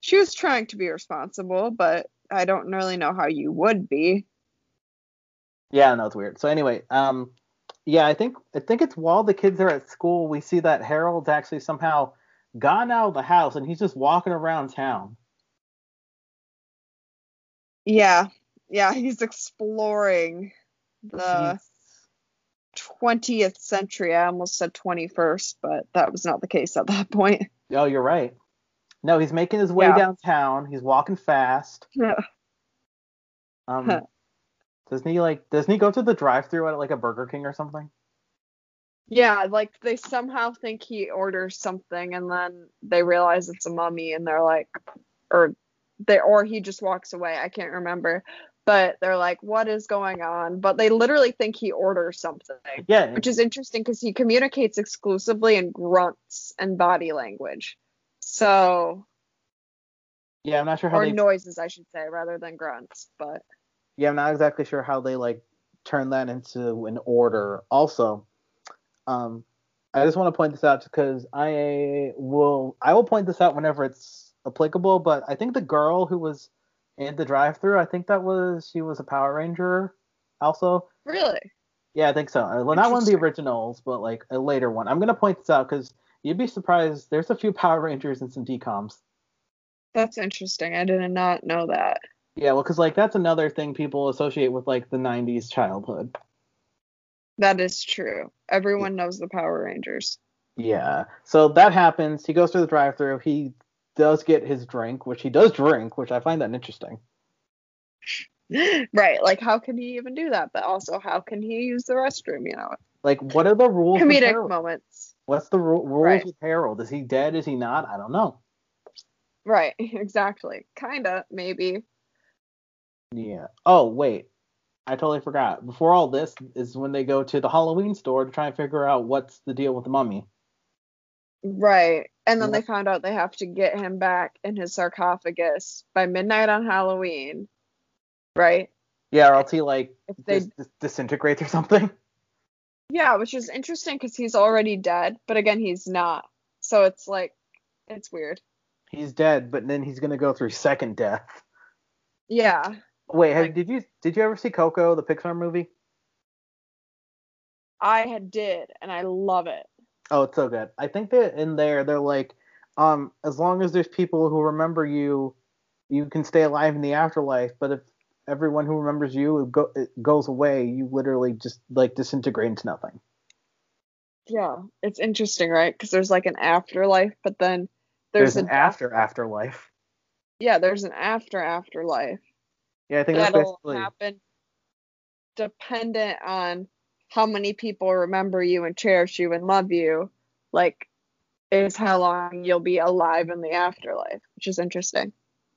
she was trying to be responsible, but I don't really know how you would be. Yeah, no, it's weird. So anyway, um, yeah, I think I think it's while the kids are at school, we see that Harold's actually somehow gone out of the house and he's just walking around town. Yeah. Yeah. He's exploring the 20th century. I almost said 21st, but that was not the case at that point. Oh, you're right. No, he's making his way Yeah. downtown. He's walking fast. Yeah. Um, doesn't he like? Doesn't he go to the drive-through at like a Burger King or something? Yeah, like they somehow think he orders something and then they realize it's a mummy and they're like or they or he just walks away. I can't remember. But they're like, what is going on? But they literally think he orders something. Yeah, Which is interesting because he communicates exclusively in grunts and body language. So yeah. I'm not sure how or they. noises I should say rather than grunts. But Yeah, I'm not exactly sure how they like turn that into an order. Also, um, I just want to point this out because I will I will point this out whenever it's applicable. But I think the girl who was in the drive-through, I think that was she was a Power Ranger. Also, really. yeah, I think so. Uh, Well, not one of the originals, but like a later one. I'm gonna point this out because you'd be surprised. There's a few Power Rangers and some DCOMs. That's interesting. I did not know that. Yeah, well, because like that's another thing people associate with like the '90s childhood. That is true. Everyone knows the Power Rangers. Yeah. So that happens. He goes through the drive-through. He does get his drink, which he does drink, which I find that interesting. right. Like, how can he even do that? But also, how can he use the restroom? You know, Like, what are the rules? comedic moments. What's the ru- rules Right. with Harold? Is he dead? Is he not? I don't know. Right. Exactly. Kinda. Maybe. Yeah. Oh wait, I totally forgot. Before all this is when they go to the Halloween store to try and figure out what's the deal with the mummy. Right. And then Yeah. they found out they have to get him back in his sarcophagus by midnight on Halloween. Right. Yeah, or else he like If they. dis- dis- disintegrates or something. Yeah, which is interesting because he's already dead, but again, he's not. So it's like, it's weird. he's dead, but then he's gonna go through second death. Yeah. Wait, have, did you did you ever see Coco, the Pixar movie? I had did, and I love it. Oh, it's so good. I think that in there they're like, um, as long as there's people who remember you, you can stay alive in the afterlife. But if everyone who remembers you it go, it goes away, you literally just like disintegrate into nothing. Yeah, it's interesting, right? Because there's like an afterlife, but then There's, there's, an a after afterlife. yeah, there's an after afterlife Yeah, I think that'll basically. happen dependent on how many people remember you and cherish you and love you. Like, is how long you'll be alive in the afterlife, which is interesting.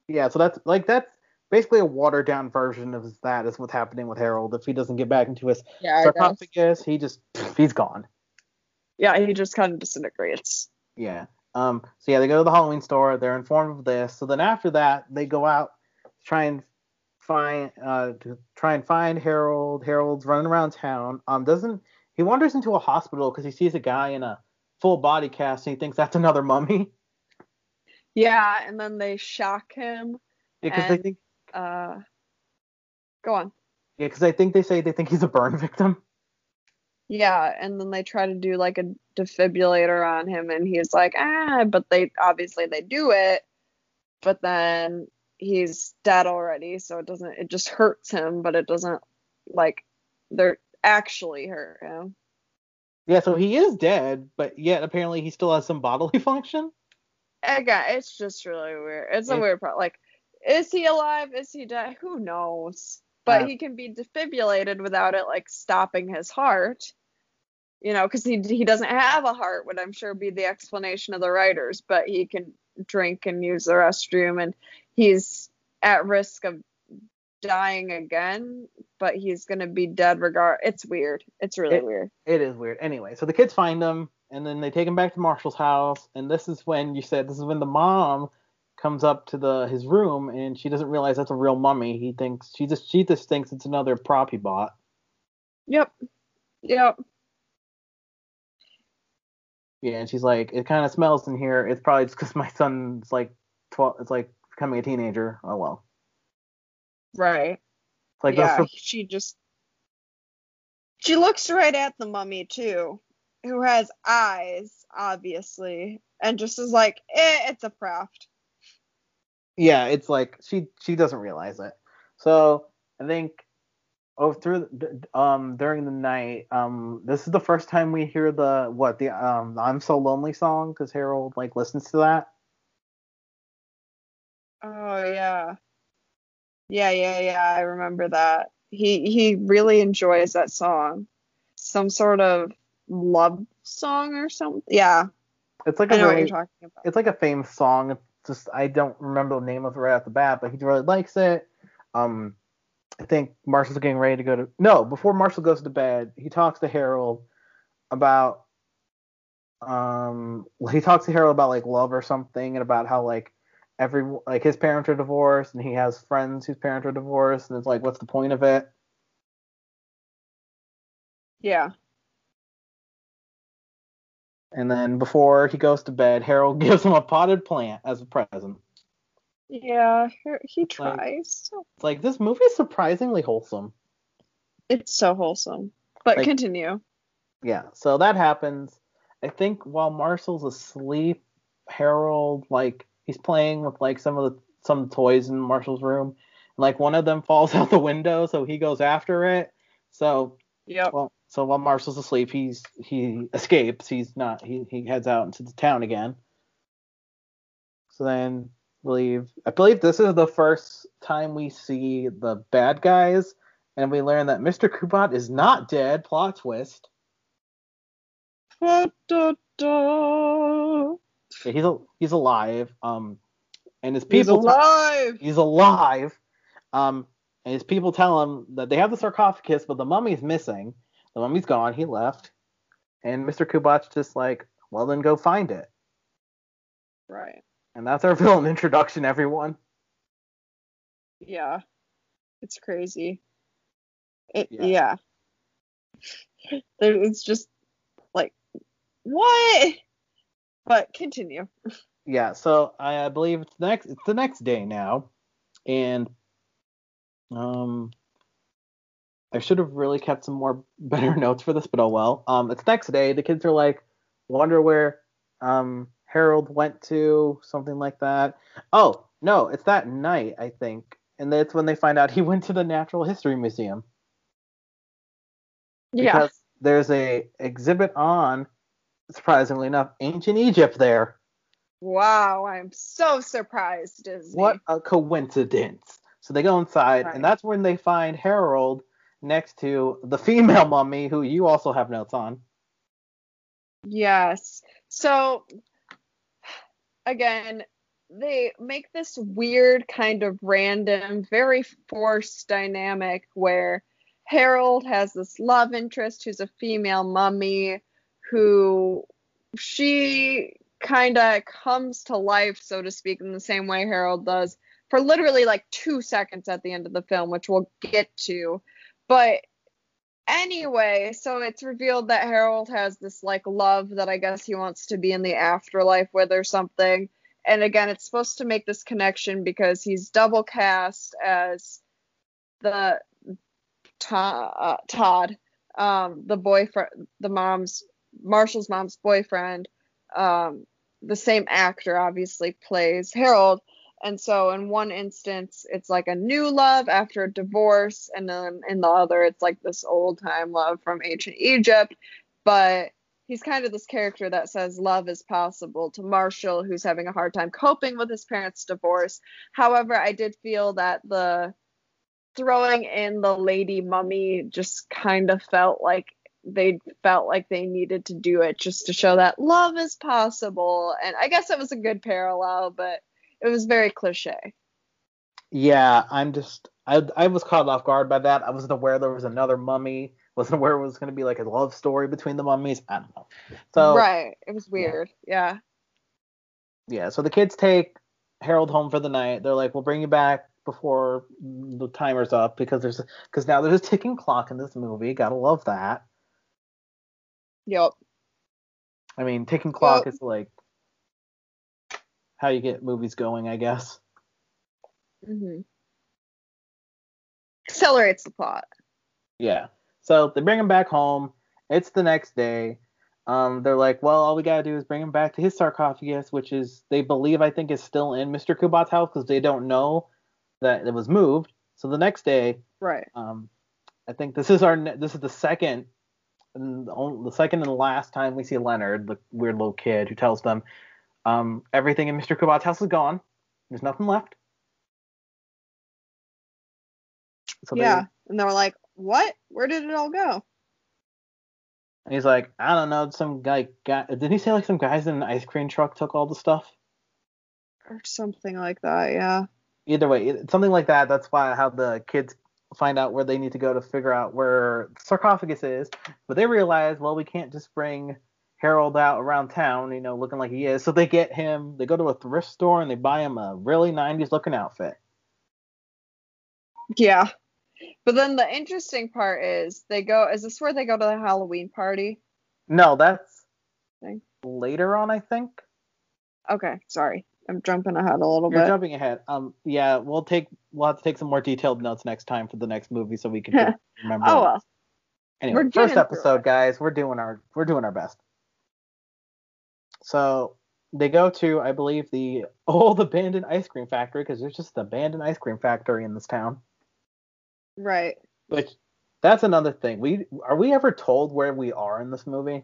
Yeah, so that's like that's basically a watered down version of that is what's happening with Harold. If he doesn't get back into his Yeah, sarcophagus, he just he's gone. Yeah, he just kind of disintegrates. Yeah. Um. So yeah, they go to the Halloween store. They're informed of this. So then after that, they go out to try and find uh to try and find Harold. Harold's running around town. Um. Doesn't he wanders into a hospital because he sees a guy in a full body cast and he thinks that's another mummy. Yeah, and then they shock him. Because they think Uh, go on. yeah, because I think they say they think he's a burn victim. Yeah, and then they try to do like a defibrillator on him, and he's like, ah, but they obviously they do it, but then he's dead already, so it doesn't, it just hurts him, but it doesn't like they're actually hurt him. Yeah. So he is dead, but yet apparently he still has some bodily function. Again, it's just really weird. It's a It- weird part. Like, is he alive? Is he dead? Who knows? But Uh, he can be defibrillated without it like stopping his heart. You know, because he he doesn't have a heart, would I'm sure be the explanation of the writers. But he can drink and use the restroom, and he's at risk of dying again. But he's gonna be dead regard. It's weird. It's really It- weird. It is weird. Anyway, so the kids find him, and then they take him back to Marshall's house, and this is when you said this is when the mom comes up to the his room, and she doesn't realize that's a real mummy. He thinks she just she just thinks it's another prop he bought. Yep. Yep. Yeah, and she's like, it kind of smells in here. It's probably just because my son's like twelve. It's like becoming a teenager. Oh well. Right. It's like yeah, she just she looks right at the mummy too, who has eyes, obviously, and just is like, eh, it's a craft. yeah, it's like she she doesn't realize it. So I think oh through um during the night um this is the first time we hear the what the um I'm so lonely song because Harold like listens to that. Oh yeah. Yeah, yeah, yeah, I remember that. He he really enjoys that song. Some sort of love song or something. Yeah, It's like I a know what you're talking about. it's like a famous song. It's just I don't remember the name of it right off the bat, but he really likes it. Um, I think Marshall's getting ready to go to no before Marshall goes to bed. He talks to Harold about um he talks to Harold about like love or something and about how like every like his parents are divorced and he has friends whose parents are divorced and it's like what's the point of it? Yeah. And then before he goes to bed, Harold gives him a potted plant as a present. Yeah, he- he tries. It's like this movie is surprisingly wholesome. It's so wholesome. But Like- continue. Yeah, so that happens. I think while Marshall's asleep, Harold like he's playing with like some of the some toys in Marshall's room. And, like one of them falls out the window, so he goes after it. So yeah. well, so while Marshall's asleep, he's he escapes. He's not. He he heads out into the town again. So then believe I believe this is the first time we see the bad guys, and we learn that Mr. Kubat is not dead. Plot twist. Da, da, da. Yeah, he's a, he's alive. Um, and his people tell- alive. he's alive. Um, and his people tell him that they have the sarcophagus, but the mummy's missing. The mummy's gone. He left. And Mr. Kubat's just like, well, then go find it. Right. And that's our villain introduction, everyone. Yeah. It's crazy. It, Yeah. yeah. It's just like, what? But continue. yeah, so I, I believe it's the next it's the next day now, and um, I should have really kept some more better notes for this, but oh well. Um, it's next day. The kids are like, wonder where um Harold went to, something like that. Oh no, it's that night I think, and that's when they find out he went to the Natural History Museum. Yeah. Because there's a exhibit on, surprisingly enough, ancient Egypt there. Wow, I'm so surprised, Disney. What a coincidence. So they go inside, Right. and that's when they find Harold next to the female mummy, who you also have notes on. Yes. So again, they make this weird kind of random, very forced dynamic where Harold has this love interest who's a female mummy who she kind of comes to life, so to speak, in the same way Harold does for literally like two seconds at the end of the film, which we'll get to. But anyway, so it's revealed that Harold has this like love that I guess he wants to be in the afterlife with or something. And again, it's supposed to make this connection because he's double cast as the To- uh, Todd, um, the boyfriend, the mom's Marshall's mom's boyfriend. Um, the same actor obviously plays Harold. And so in one instance, it's like a new love after a divorce, and then in the other, it's like this old time love from ancient Egypt. But he's kind of this character that says love is possible to Marshall, who's having a hard time coping with his parents' divorce. However, I did feel that the throwing in the lady mummy just kind of felt like they felt like they needed to do it just to show that love is possible. And I guess it was a good parallel, but it was very cliche. Yeah, I'm just I I was caught off guard by that. I wasn't aware there was another mummy. Wasn't aware it was going to be like a love story between the mummies. I don't know. So right. It was weird. Yeah. yeah, so the kids take Harold home for the night. They're like, "We'll bring you back before the timer's up because there's because now there's a ticking clock in this movie. Gotta love that. Yep. I mean, ticking clock Well- is like how you get movies going, I guess. hmm Accelerates the plot. Yeah. So they bring him back home. It's the next day. Um, they're like, well, all we gotta do is bring him back to his sarcophagus, which is they believe I think is still in Mr. Kubat's house because they don't know that it was moved. So the next day, Right. um, I think this is our this is the second and the, only, the second and last time we see Leonard, the weird little kid who tells them um, everything in Mr. Kubat's house is gone. There's nothing left. So they- yeah. And they were like, what? Where did it all go? And he's like, I don't know, some guy got. Did he say like some guys in an ice cream truck took all the stuff? Or something like that. Yeah. Either way, something like that. That's why how the kids find out where they need to go to figure out where the sarcophagus is. But they realize, well, we can't just bring Harold out around town, you know, looking like he is. So they get him. They go to a thrift store and they buy him a really '90s looking outfit. Yeah. But then the interesting part is they go. Is this where they go to the Halloween party? No, that's Thing. later on, I think. Okay, sorry, I'm jumping ahead a little You're bit. jumping ahead. Um, yeah, we'll take we'll have to take some more detailed notes next time for the next movie so we can remember. oh well. Anyway, first episode, guys. We're doing our we're doing our best. So they go to, I believe, the old abandoned ice cream factory because there's just an abandoned ice cream factory in this town. Right. Which that's another thing. We are we ever told where we are in this movie?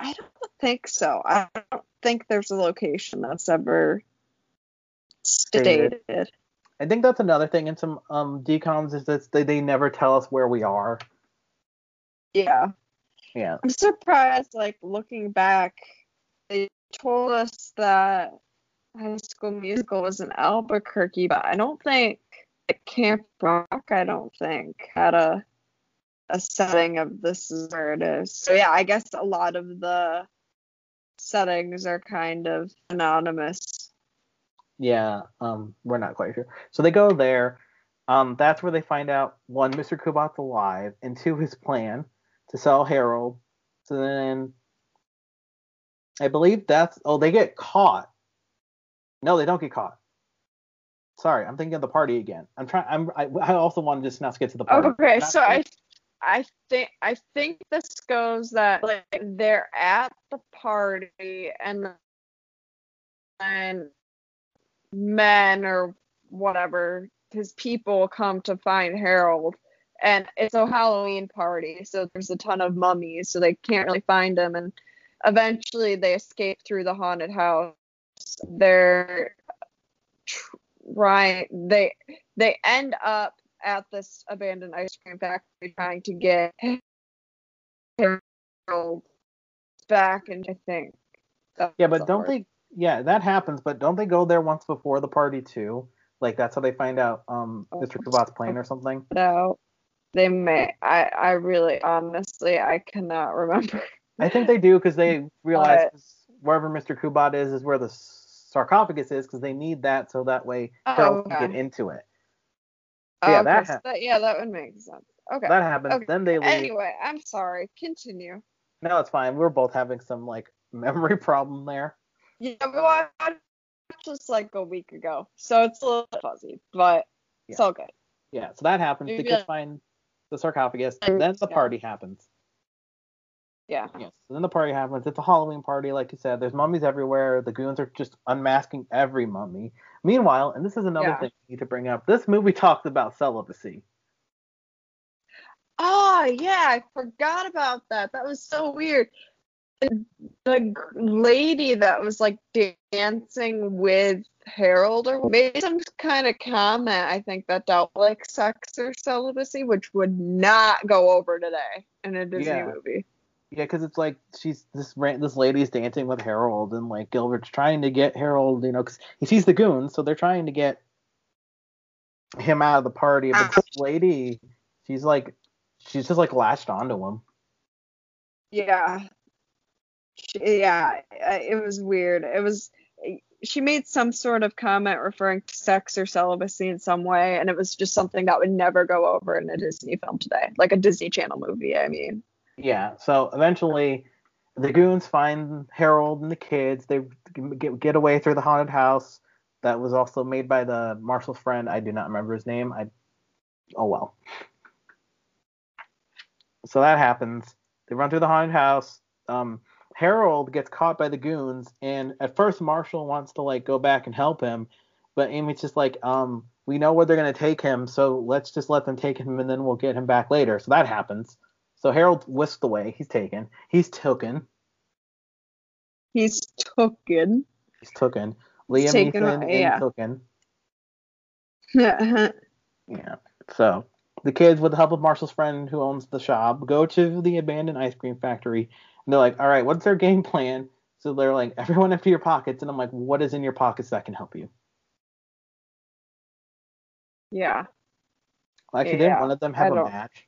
I don't think so. I don't think there's a location that's ever Stated. stated. I think that's another thing in some um DCOMs is that they, they never tell us where we are. Yeah. Yeah. I'm surprised, like looking back, they told us that High School Musical was in Albuquerque, but I don't think Camp Rock. I don't think had a a setting of this is where it is. So yeah, I guess a lot of the settings are kind of anonymous. Yeah, um, we're not quite sure. So they go there. Um, that's where they find out one, Mr. Kubat's alive, and two, his plan to sell Harold. So then I believe that's oh they get caught. No, they don't get caught. Sorry, I'm thinking of the party again. I'm trying. I'm. I, I also want to just now get to the party. Okay, so I. I think I think this goes that like they're at the party and then men or whatever his people come to find Harold and it's a Halloween party so there's a ton of mummies so they can't really find them. and eventually they escape through the haunted house they're trying they they end up at this abandoned ice cream factory trying to get Harold back and I think Yeah, but don't word. they? Yeah, that happens. But don't they go there once before the party too? Like that's how they find out um. Mr. Kubat's plane or something. No, they may. I I really honestly I cannot remember. I think they do because they realize But- wherever Mr. Kubat is is where the sarcophagus is because they need that so that way Oh, Harold can get into it. Oh, yeah, okay, that so that yeah, that would make sense. Okay. That happens. Okay. Then they leave. Anyway, I'm sorry. Continue. No, it's fine. We're both having some like memory problem there. Yeah, we watched this like a week ago, so it's a little fuzzy, but it's all good. Yeah, so that happens. Maybe kids I- find the sarcophagus. And- Then the yeah. party happens. Yeah. Yes. So then the party happens. It's a Halloween party, like you said. There's mummies everywhere. The goons are just unmasking every mummy. Meanwhile, and this is another Yeah. thing we need to bring up. This movie talks about celibacy. Oh yeah, I forgot about that. That was so weird. The, lady that was like dancing with Harold or made some kind of comment, I think that dealt like sex or celibacy, which would not go over today in a Disney Yeah. movie. Yeah, because it's like she's this this lady's dancing with Harold, and like Gilbert's trying to get Harold, you know, because he sees the goons, so they're trying to get him out of the party. But this ah. lady, she's like, she's just like latched onto him. Yeah. She- Yeah, it was weird. It was she made some sort of comment referring to sex or celibacy in some way, and it was just something that would never go over in a Disney film today, like a Disney Channel movie. I mean, Yeah. So eventually, the goons find Harold and the kids. They get, get away through the haunted house that was also made by the Marshall's friend. I do not remember his name. I oh well. So that happens. They run through the haunted house. Um, Harold gets caught by the goons, and at first Marshall wants to like go back and help him, but Amy's just like, um, we know where they're gonna take him, so let's just let them take him, and then we'll get him back later. So that happens. So Harold's whisked away. He's taken. He's taken. he's taken. He's taken. Liam taken Neeson away, yeah. and taken. Yeah. So the kids, with the help of Marshall's friend who owns the shop, go to the abandoned ice cream factory, and they're like, "All right, what's their game plan?" So they're like, "Everyone empty your pockets," and I'm like, "What is in your pockets that can help you?" Yeah. Actually, didn't Yeah, one of them have a match?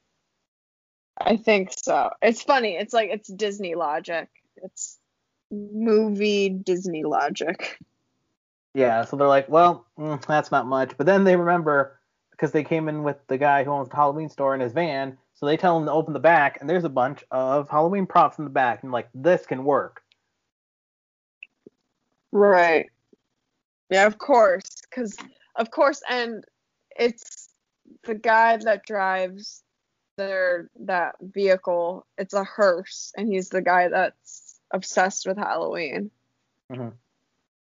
I think so. It's funny. It's like it's Disney logic. It's movie Disney logic. Yeah. So they're like, "Well, mm, that's not much," but then they remember because they came in with the guy who owns the Halloween store in his van. So they tell him to open the back, and there's a bunch of Halloween props in the back, and like this can work. Right. Yeah, of course, because of course, and it's the guy that drives their that vehicle. It's a hearse, and he's the guy that's obsessed with Halloween.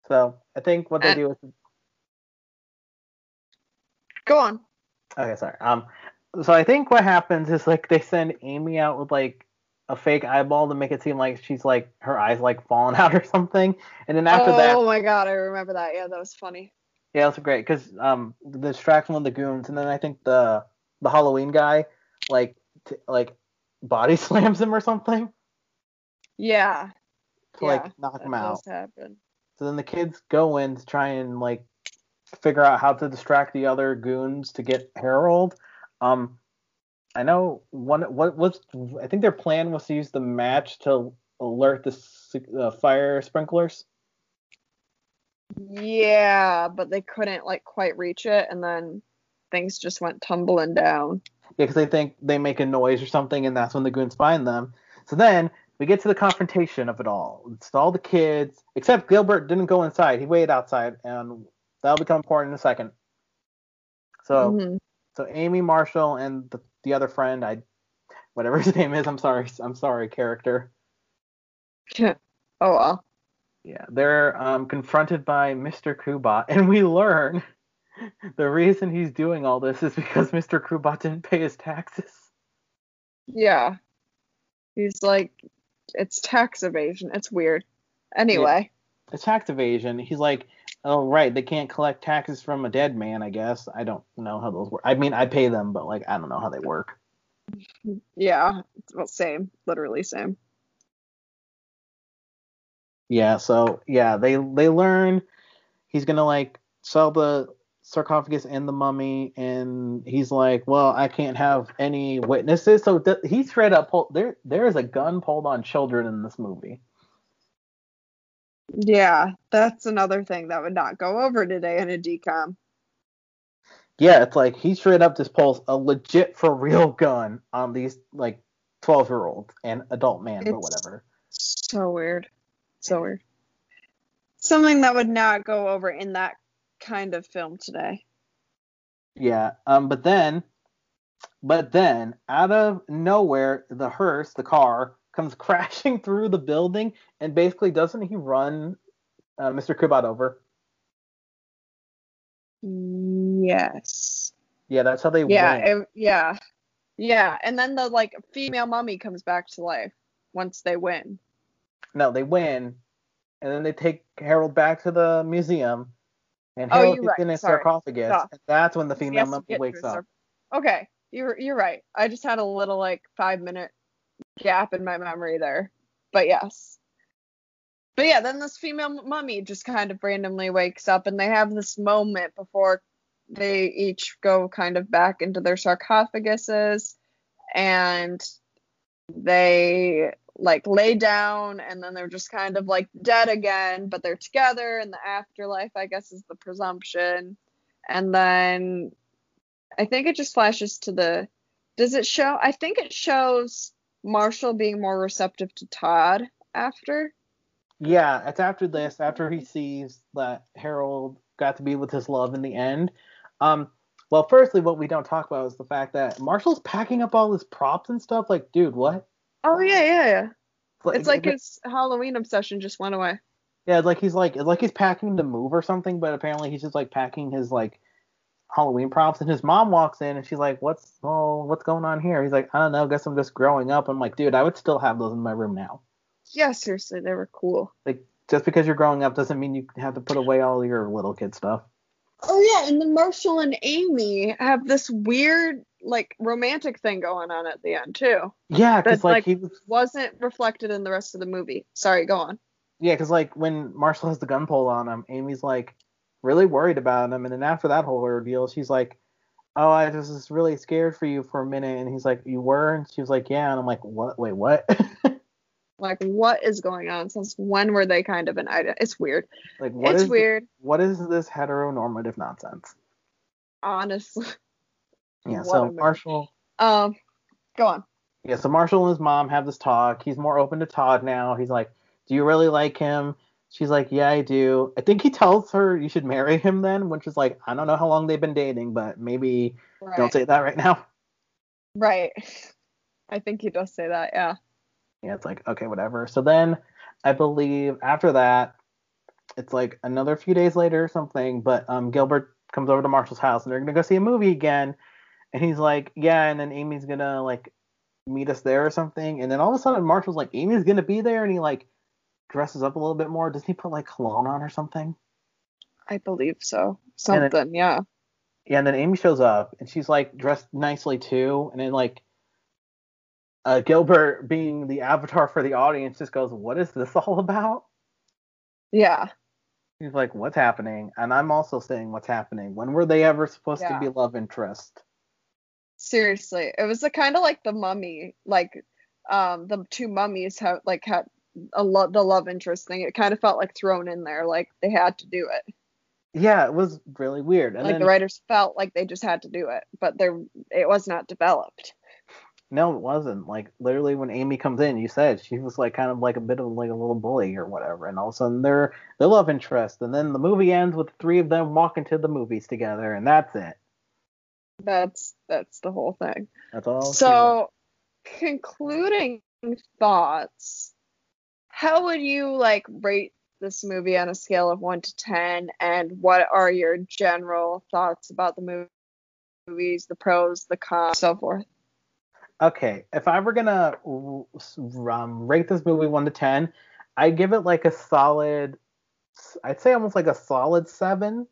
So I think what they And- do is Go on. okay, sorry. Um, so I think what happens is like they send Amy out with like a fake eyeball to make it seem like she's like her eyes like falling out or something, and then after oh that, oh my god, I remember that. Yeah, that was funny. yeah, that's great because um the distraction of the goons, and then I think the the Halloween guy like t- like body slams him or something Yeah. to yeah, like knock him out. happen. So then the kids go in to try and like figure out how to distract the other goons to get Harold. Um, I know one. What was? I think their plan was to use the match to alert the uh, fire sprinklers. Yeah, but they couldn't like quite reach it, and then things just went tumbling down. Yeah, because they think they make a noise or something, and that's when the goons find them. So then we get to the confrontation of it all. It's all the kids, except Gilbert didn't go inside. He waited outside, and that'll become important in a second. So, Mhm. So Amy, Marshall, and the, the other friend, I, whatever his name is, I'm sorry, I'm sorry, character. oh well. Yeah, they're um, confronted by Mr. Kubat, and we learn the reason he's doing all this is because Mr. Kubat didn't pay his taxes. Yeah. He's like, it's tax evasion. It's weird. Anyway. It's tax evasion. He's like, oh right, they can't collect taxes from a dead man. I guess I don't know how those work. I mean, I pay them, but like I don't know how they work. Yeah. Well, same. Literally same. Yeah, so yeah, they they learn he's gonna like sell the sarcophagus and the mummy, and he's like, well, I can't have any witnesses. So th- he straight up pulled there. There is a gun pulled on children in this movie. Yeah. That's another thing that would not go over today in a DCOM. Yeah, it's like he straight up just pulls a legit for real gun on these like twelve year olds and adult man, but It's- whatever. So weird. So weird. Something that would not go over in that kind of film today. Yeah. Um. But then, but then, out of nowhere, the hearse, the car, comes crashing through the building, and basically, doesn't he run uh, Mr. Kubat over? Yes. Yeah, that's how they Yeah, win. it- yeah. Yeah, and then the like female mummy comes back to life once they win. No, they win, and then they take Harold back to the museum, and Oh, Harold gets right. in a Sorry. sarcophagus. And that's when the female mummy wakes up. Okay, you're you're right. I just had a little like five minute gap in my memory there, but yes. But yeah, then this female mummy just kind of randomly wakes up, and they have this moment before they each go kind of back into their sarcophaguses, and they like lay down, and then they're just kind of like dead again, but they're together in the afterlife. I guess is the presumption, and then I think it just flashes to the. Does it show? I think it shows Marshall being more receptive to Todd after. Yeah, it's after this, after he sees that Harold got to be with his love in the end. Um, well, firstly, what we don't talk about is the fact that Marshall's packing up all his props and stuff. Like, dude, what? Oh yeah, yeah, yeah. It's like his Halloween obsession just went away. yeah, like he's like like he's packing to move or something, but apparently he's just like packing his like Halloween props. And his mom walks in and she's like, "What's oh, what's going on here?" He's like, "I don't know. Guess I'm just growing up." I'm like, dude, I would still have those in my room now. Yeah, seriously, they were cool. Like, just because you're growing up doesn't mean you have to put away all your little kid stuff. Oh yeah, and then Marshall and Amy have this weird like romantic thing going on at the end too. Yeah, because like, like- he was Wasn't reflected in the rest of the movie. Sorry, go on. Yeah, because like when Marshall has the gun pulled on him, Amy's like really worried about him, and then after that whole ordeal, she's like, "Oh, I just was really scared for you for a minute," and he's like, "You were?" And she was like, "Yeah," and I'm like, "What? Wait, what?" Like, what is going on? Since when were they kind of an item? It's weird. like, what it's is weird, what is this heteronormative nonsense? honestly. Yeah, What so. Marshall, Um, go on. yeah, so Marshall and his mom have this talk. He's more open to Todd now. He's like, "Do you really like him?" She's like, "Yeah, I do." I think he tells her you should marry him then, which is like, I don't know how long they've been dating, but maybe Right. don't say that right now. Right. I think he does say that. Yeah. yeah, it's like okay, whatever. So then I believe after that, it's like another few days later or something. But um, Gilbert comes over to Marshall's house and they're gonna go see a movie again. And he's like, yeah, and then Amy's gonna like meet us there or something. And then all of a sudden Marshall's like, Amy's gonna be there, and he like dresses up a little bit more. Doesn't he put like cologne on or something? I believe so. Something. yeah. Yeah, and then Amy shows up and she's like dressed nicely too, and then like uh, Gilbert, being the avatar for the audience, just goes, "What is this all about?" Yeah. He's like, "What's happening?" And I'm also saying, "What's happening?" When were they ever supposed Yeah. to be love interest? Seriously. It was kind of like the mummy. Like, um, the two mummies have like had a lo- the love interest thing. It kind of felt like thrown in there. Like they had to do it. Yeah, it was really weird. And like then, the writers felt like they just had to do it, but there it was not developed. No, it wasn't. Like literally, when Amy comes in, you said she was like kind of like a bit of like a little bully or whatever, and all of a sudden they're their love interest, and then the movie ends with the three of them walking to the movies together, and that's it. That's that's the whole thing. That's all. So, concluding thoughts. How would you like rate this movie on a scale of one to ten, and what are your general thoughts about the movies, the pros, the cons, so forth? Okay, if I were gonna um, rate this movie one to ten, I'd give it like a solid. I'd say almost like a solid seven.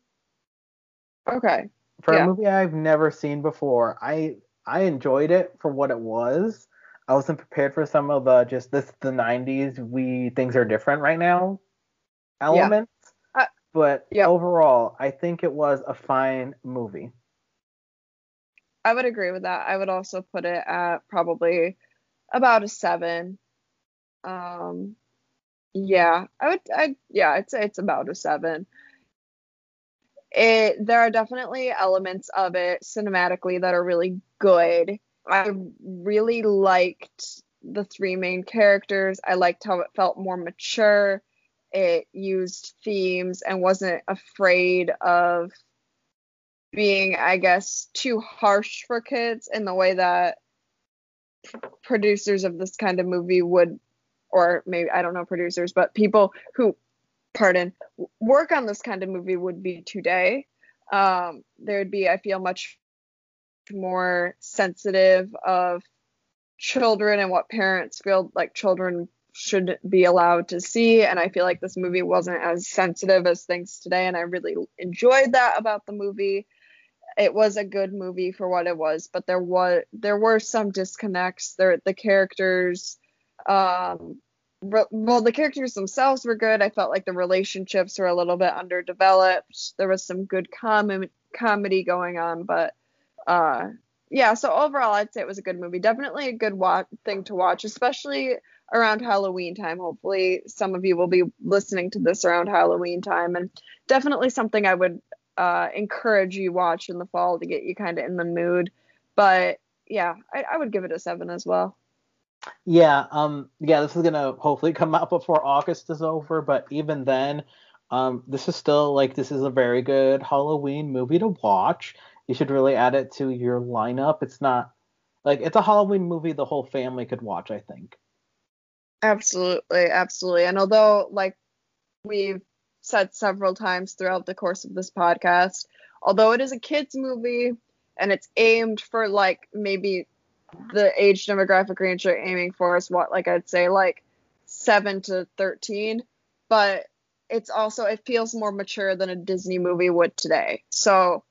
Okay. For yeah. a movie I've never seen before, I I enjoyed it for what it was. I wasn't prepared for some of the just this the '90s. We things are different right now elements, yeah. uh, but yep. overall, I think it was a fine movie. I would agree with that. I would also put it at probably about a seven. Um, yeah, I would. I yeah, I'd say it's about a seven. It there are definitely elements of it cinematically that are really good. I really liked the three main characters. I liked how it felt more mature. It used themes and wasn't afraid of being, I guess, too harsh for kids in the way that producers of this kind of movie would, or maybe, I don't know, producers, but people who, pardon, work on this kind of movie would be today. Um, there would be, I feel, much more sensitive of children and what parents feel like children should be allowed to see and i feel like this movie wasn't as sensitive as things today and i really enjoyed that about the movie it was a good movie for what it was, but there was there were some disconnects. There the characters um well the characters themselves were good. I felt like the relationships were a little bit underdeveloped. There was some good com- comedy going on, but uh yeah, so overall I'd say it was a good movie. Definitely a good wa- thing to watch, especially around Halloween time. Hopefully some of you will be listening to this around Halloween time and definitely something I would uh, encourage you watch in the fall to get you kind of in the mood. But yeah, I, I would give it a seven as well. Yeah, um, yeah, this is gonna hopefully come out before August is over, but even then, um, this is still like this is a very good Halloween movie to watch. You should really add it to your lineup. It's not like it's a Halloween movie the whole family could watch, I think. Absolutely, absolutely. And although like we've said several times throughout the course of this podcast, although it is a kids movie and it's aimed for like maybe the age demographic range they're aiming for is what like I'd say like 7 to 13, but it's also it feels more mature than a Disney movie would today. So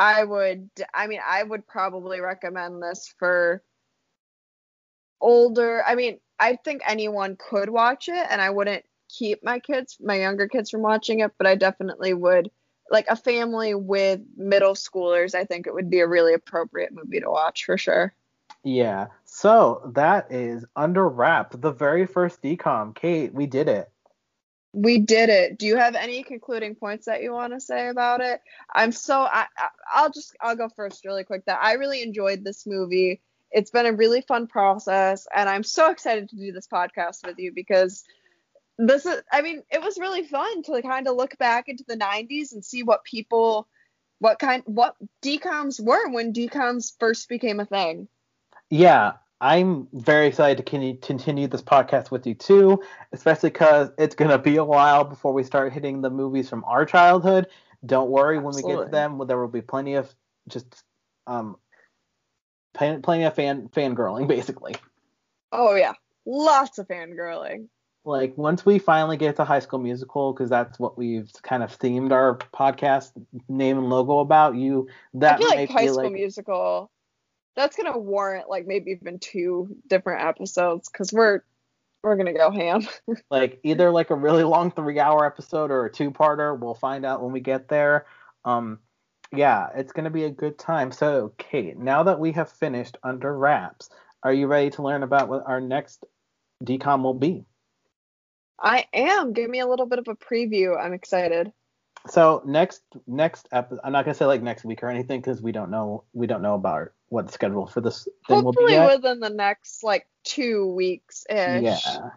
I would I mean I would probably recommend this for older I mean I think anyone could watch it and I wouldn't keep my kids, my younger kids from watching it, but I definitely would like a family with middle schoolers, I think it would be a really appropriate movie to watch for sure. Yeah. So that is under wrap, the very first DCOM. Kate, we did it. We did it. Do you have any concluding points that you want to say about it? I'm so I, I'll just I'll go first really quick. That I really enjoyed this movie. It's been a really fun process, and I'm so excited to do this podcast with you because this is i mean it was really fun to kind of look back into the 90s and see what people what kind what DCOMs were when DCOMs first became a thing yeah i'm very excited to continue this podcast with you too especially because it's going to be a while before we start hitting the movies from our childhood don't worry Absolutely. when we get to them there will be plenty of just um plenty of fan fangirling basically oh yeah lots of fangirling like once we finally get to High School Musical, because that's what we've kind of themed our podcast name and logo about. You that I feel like High School like, Musical. That's gonna warrant like maybe even two different episodes because we're we're gonna go ham. like either like a really long three hour episode or a two parter. We'll find out when we get there. Um, yeah, it's gonna be a good time. So, Kate, now that we have finished under wraps, are you ready to learn about what our next DCOM will be? I am. Give me a little bit of a preview. I'm excited. So next next episode, I'm not gonna say like next week or anything because we don't know we don't know about what the schedule for this thing will be Hopefully within the next like two weeks ish. Yeah,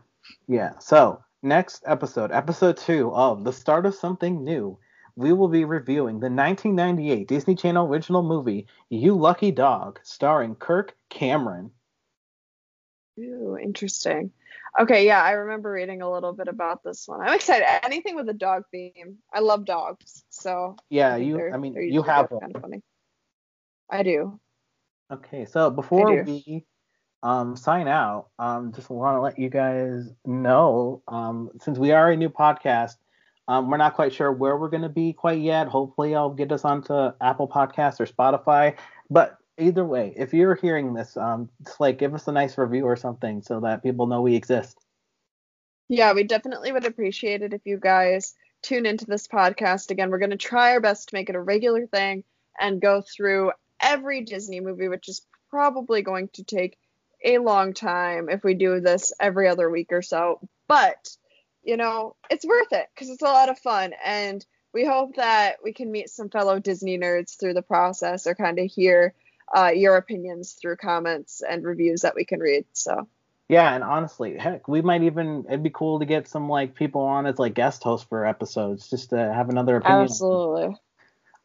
yeah. So next episode, episode two of the start of something new, we will be reviewing the 1998 Disney Channel original movie You Lucky Dog, starring Kirk Cameron. Ooh, interesting. Okay, yeah, I remember reading a little bit about this one. I'm excited. Anything with a dog theme. I love dogs, so Yeah, you. I mean, you have kind of funny. I do. Okay, so before we um, sign out, um, just want to let you guys know, um, since we are a new podcast, um, we're not quite sure where we're going to be quite yet. Hopefully, I'll get us onto Apple Podcasts or Spotify. But either way, if you're hearing this, um, just like give us a nice review or something so that people know we exist. Yeah, we definitely would appreciate it if you guys tune into this podcast. Again, we're going to try our best to make it a regular thing and go through every Disney movie, which is probably going to take a long time if we do this every other week or so. But, you know, it's worth it because it's a lot of fun. And we hope that we can meet some fellow Disney nerds through the process or kind of hear uh, your opinions through comments and reviews that we can read. So. Yeah, and honestly, heck, we might even it'd be cool to get some like people on as like guest hosts for episodes just to have another opinion. Absolutely.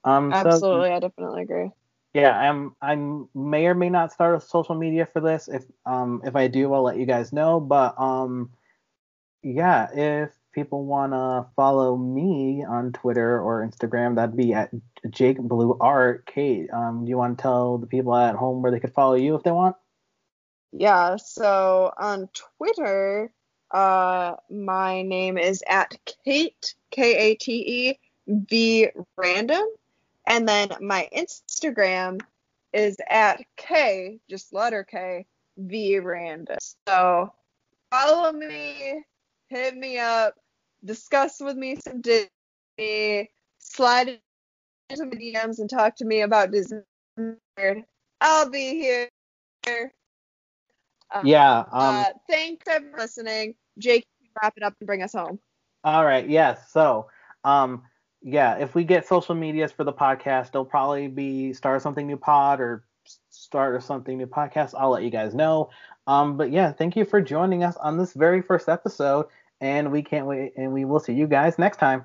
Um, so- Absolutely. I definitely agree. yeah, I'm I may or may not start a social media for this. If um if I do, I'll let you guys know. But um yeah, if people wanna follow me on Twitter or Instagram, that'd be at Jake Blue Art. Kate, um, do you want to tell the people at home where they could follow you if they want? Yeah, so on Twitter, uh, my name is at Kate, K A T E V random. And then my Instagram is at K, just letter K, V random. So follow me, hit me up, discuss with me some Disney, slide into my DMs and talk to me about Disney. I'll be here. Uh, Yeah. Um. uh, thanks for listening. Jake, wrap it up and bring us home. All right. Yes. So, um, yeah, if we get social medias for the podcast, it'll probably be start something new pod or start or something new podcast. I'll let you guys know. Um, but yeah, thank you for joining us on this very first episode, and we can't wait, and we will see you guys next time.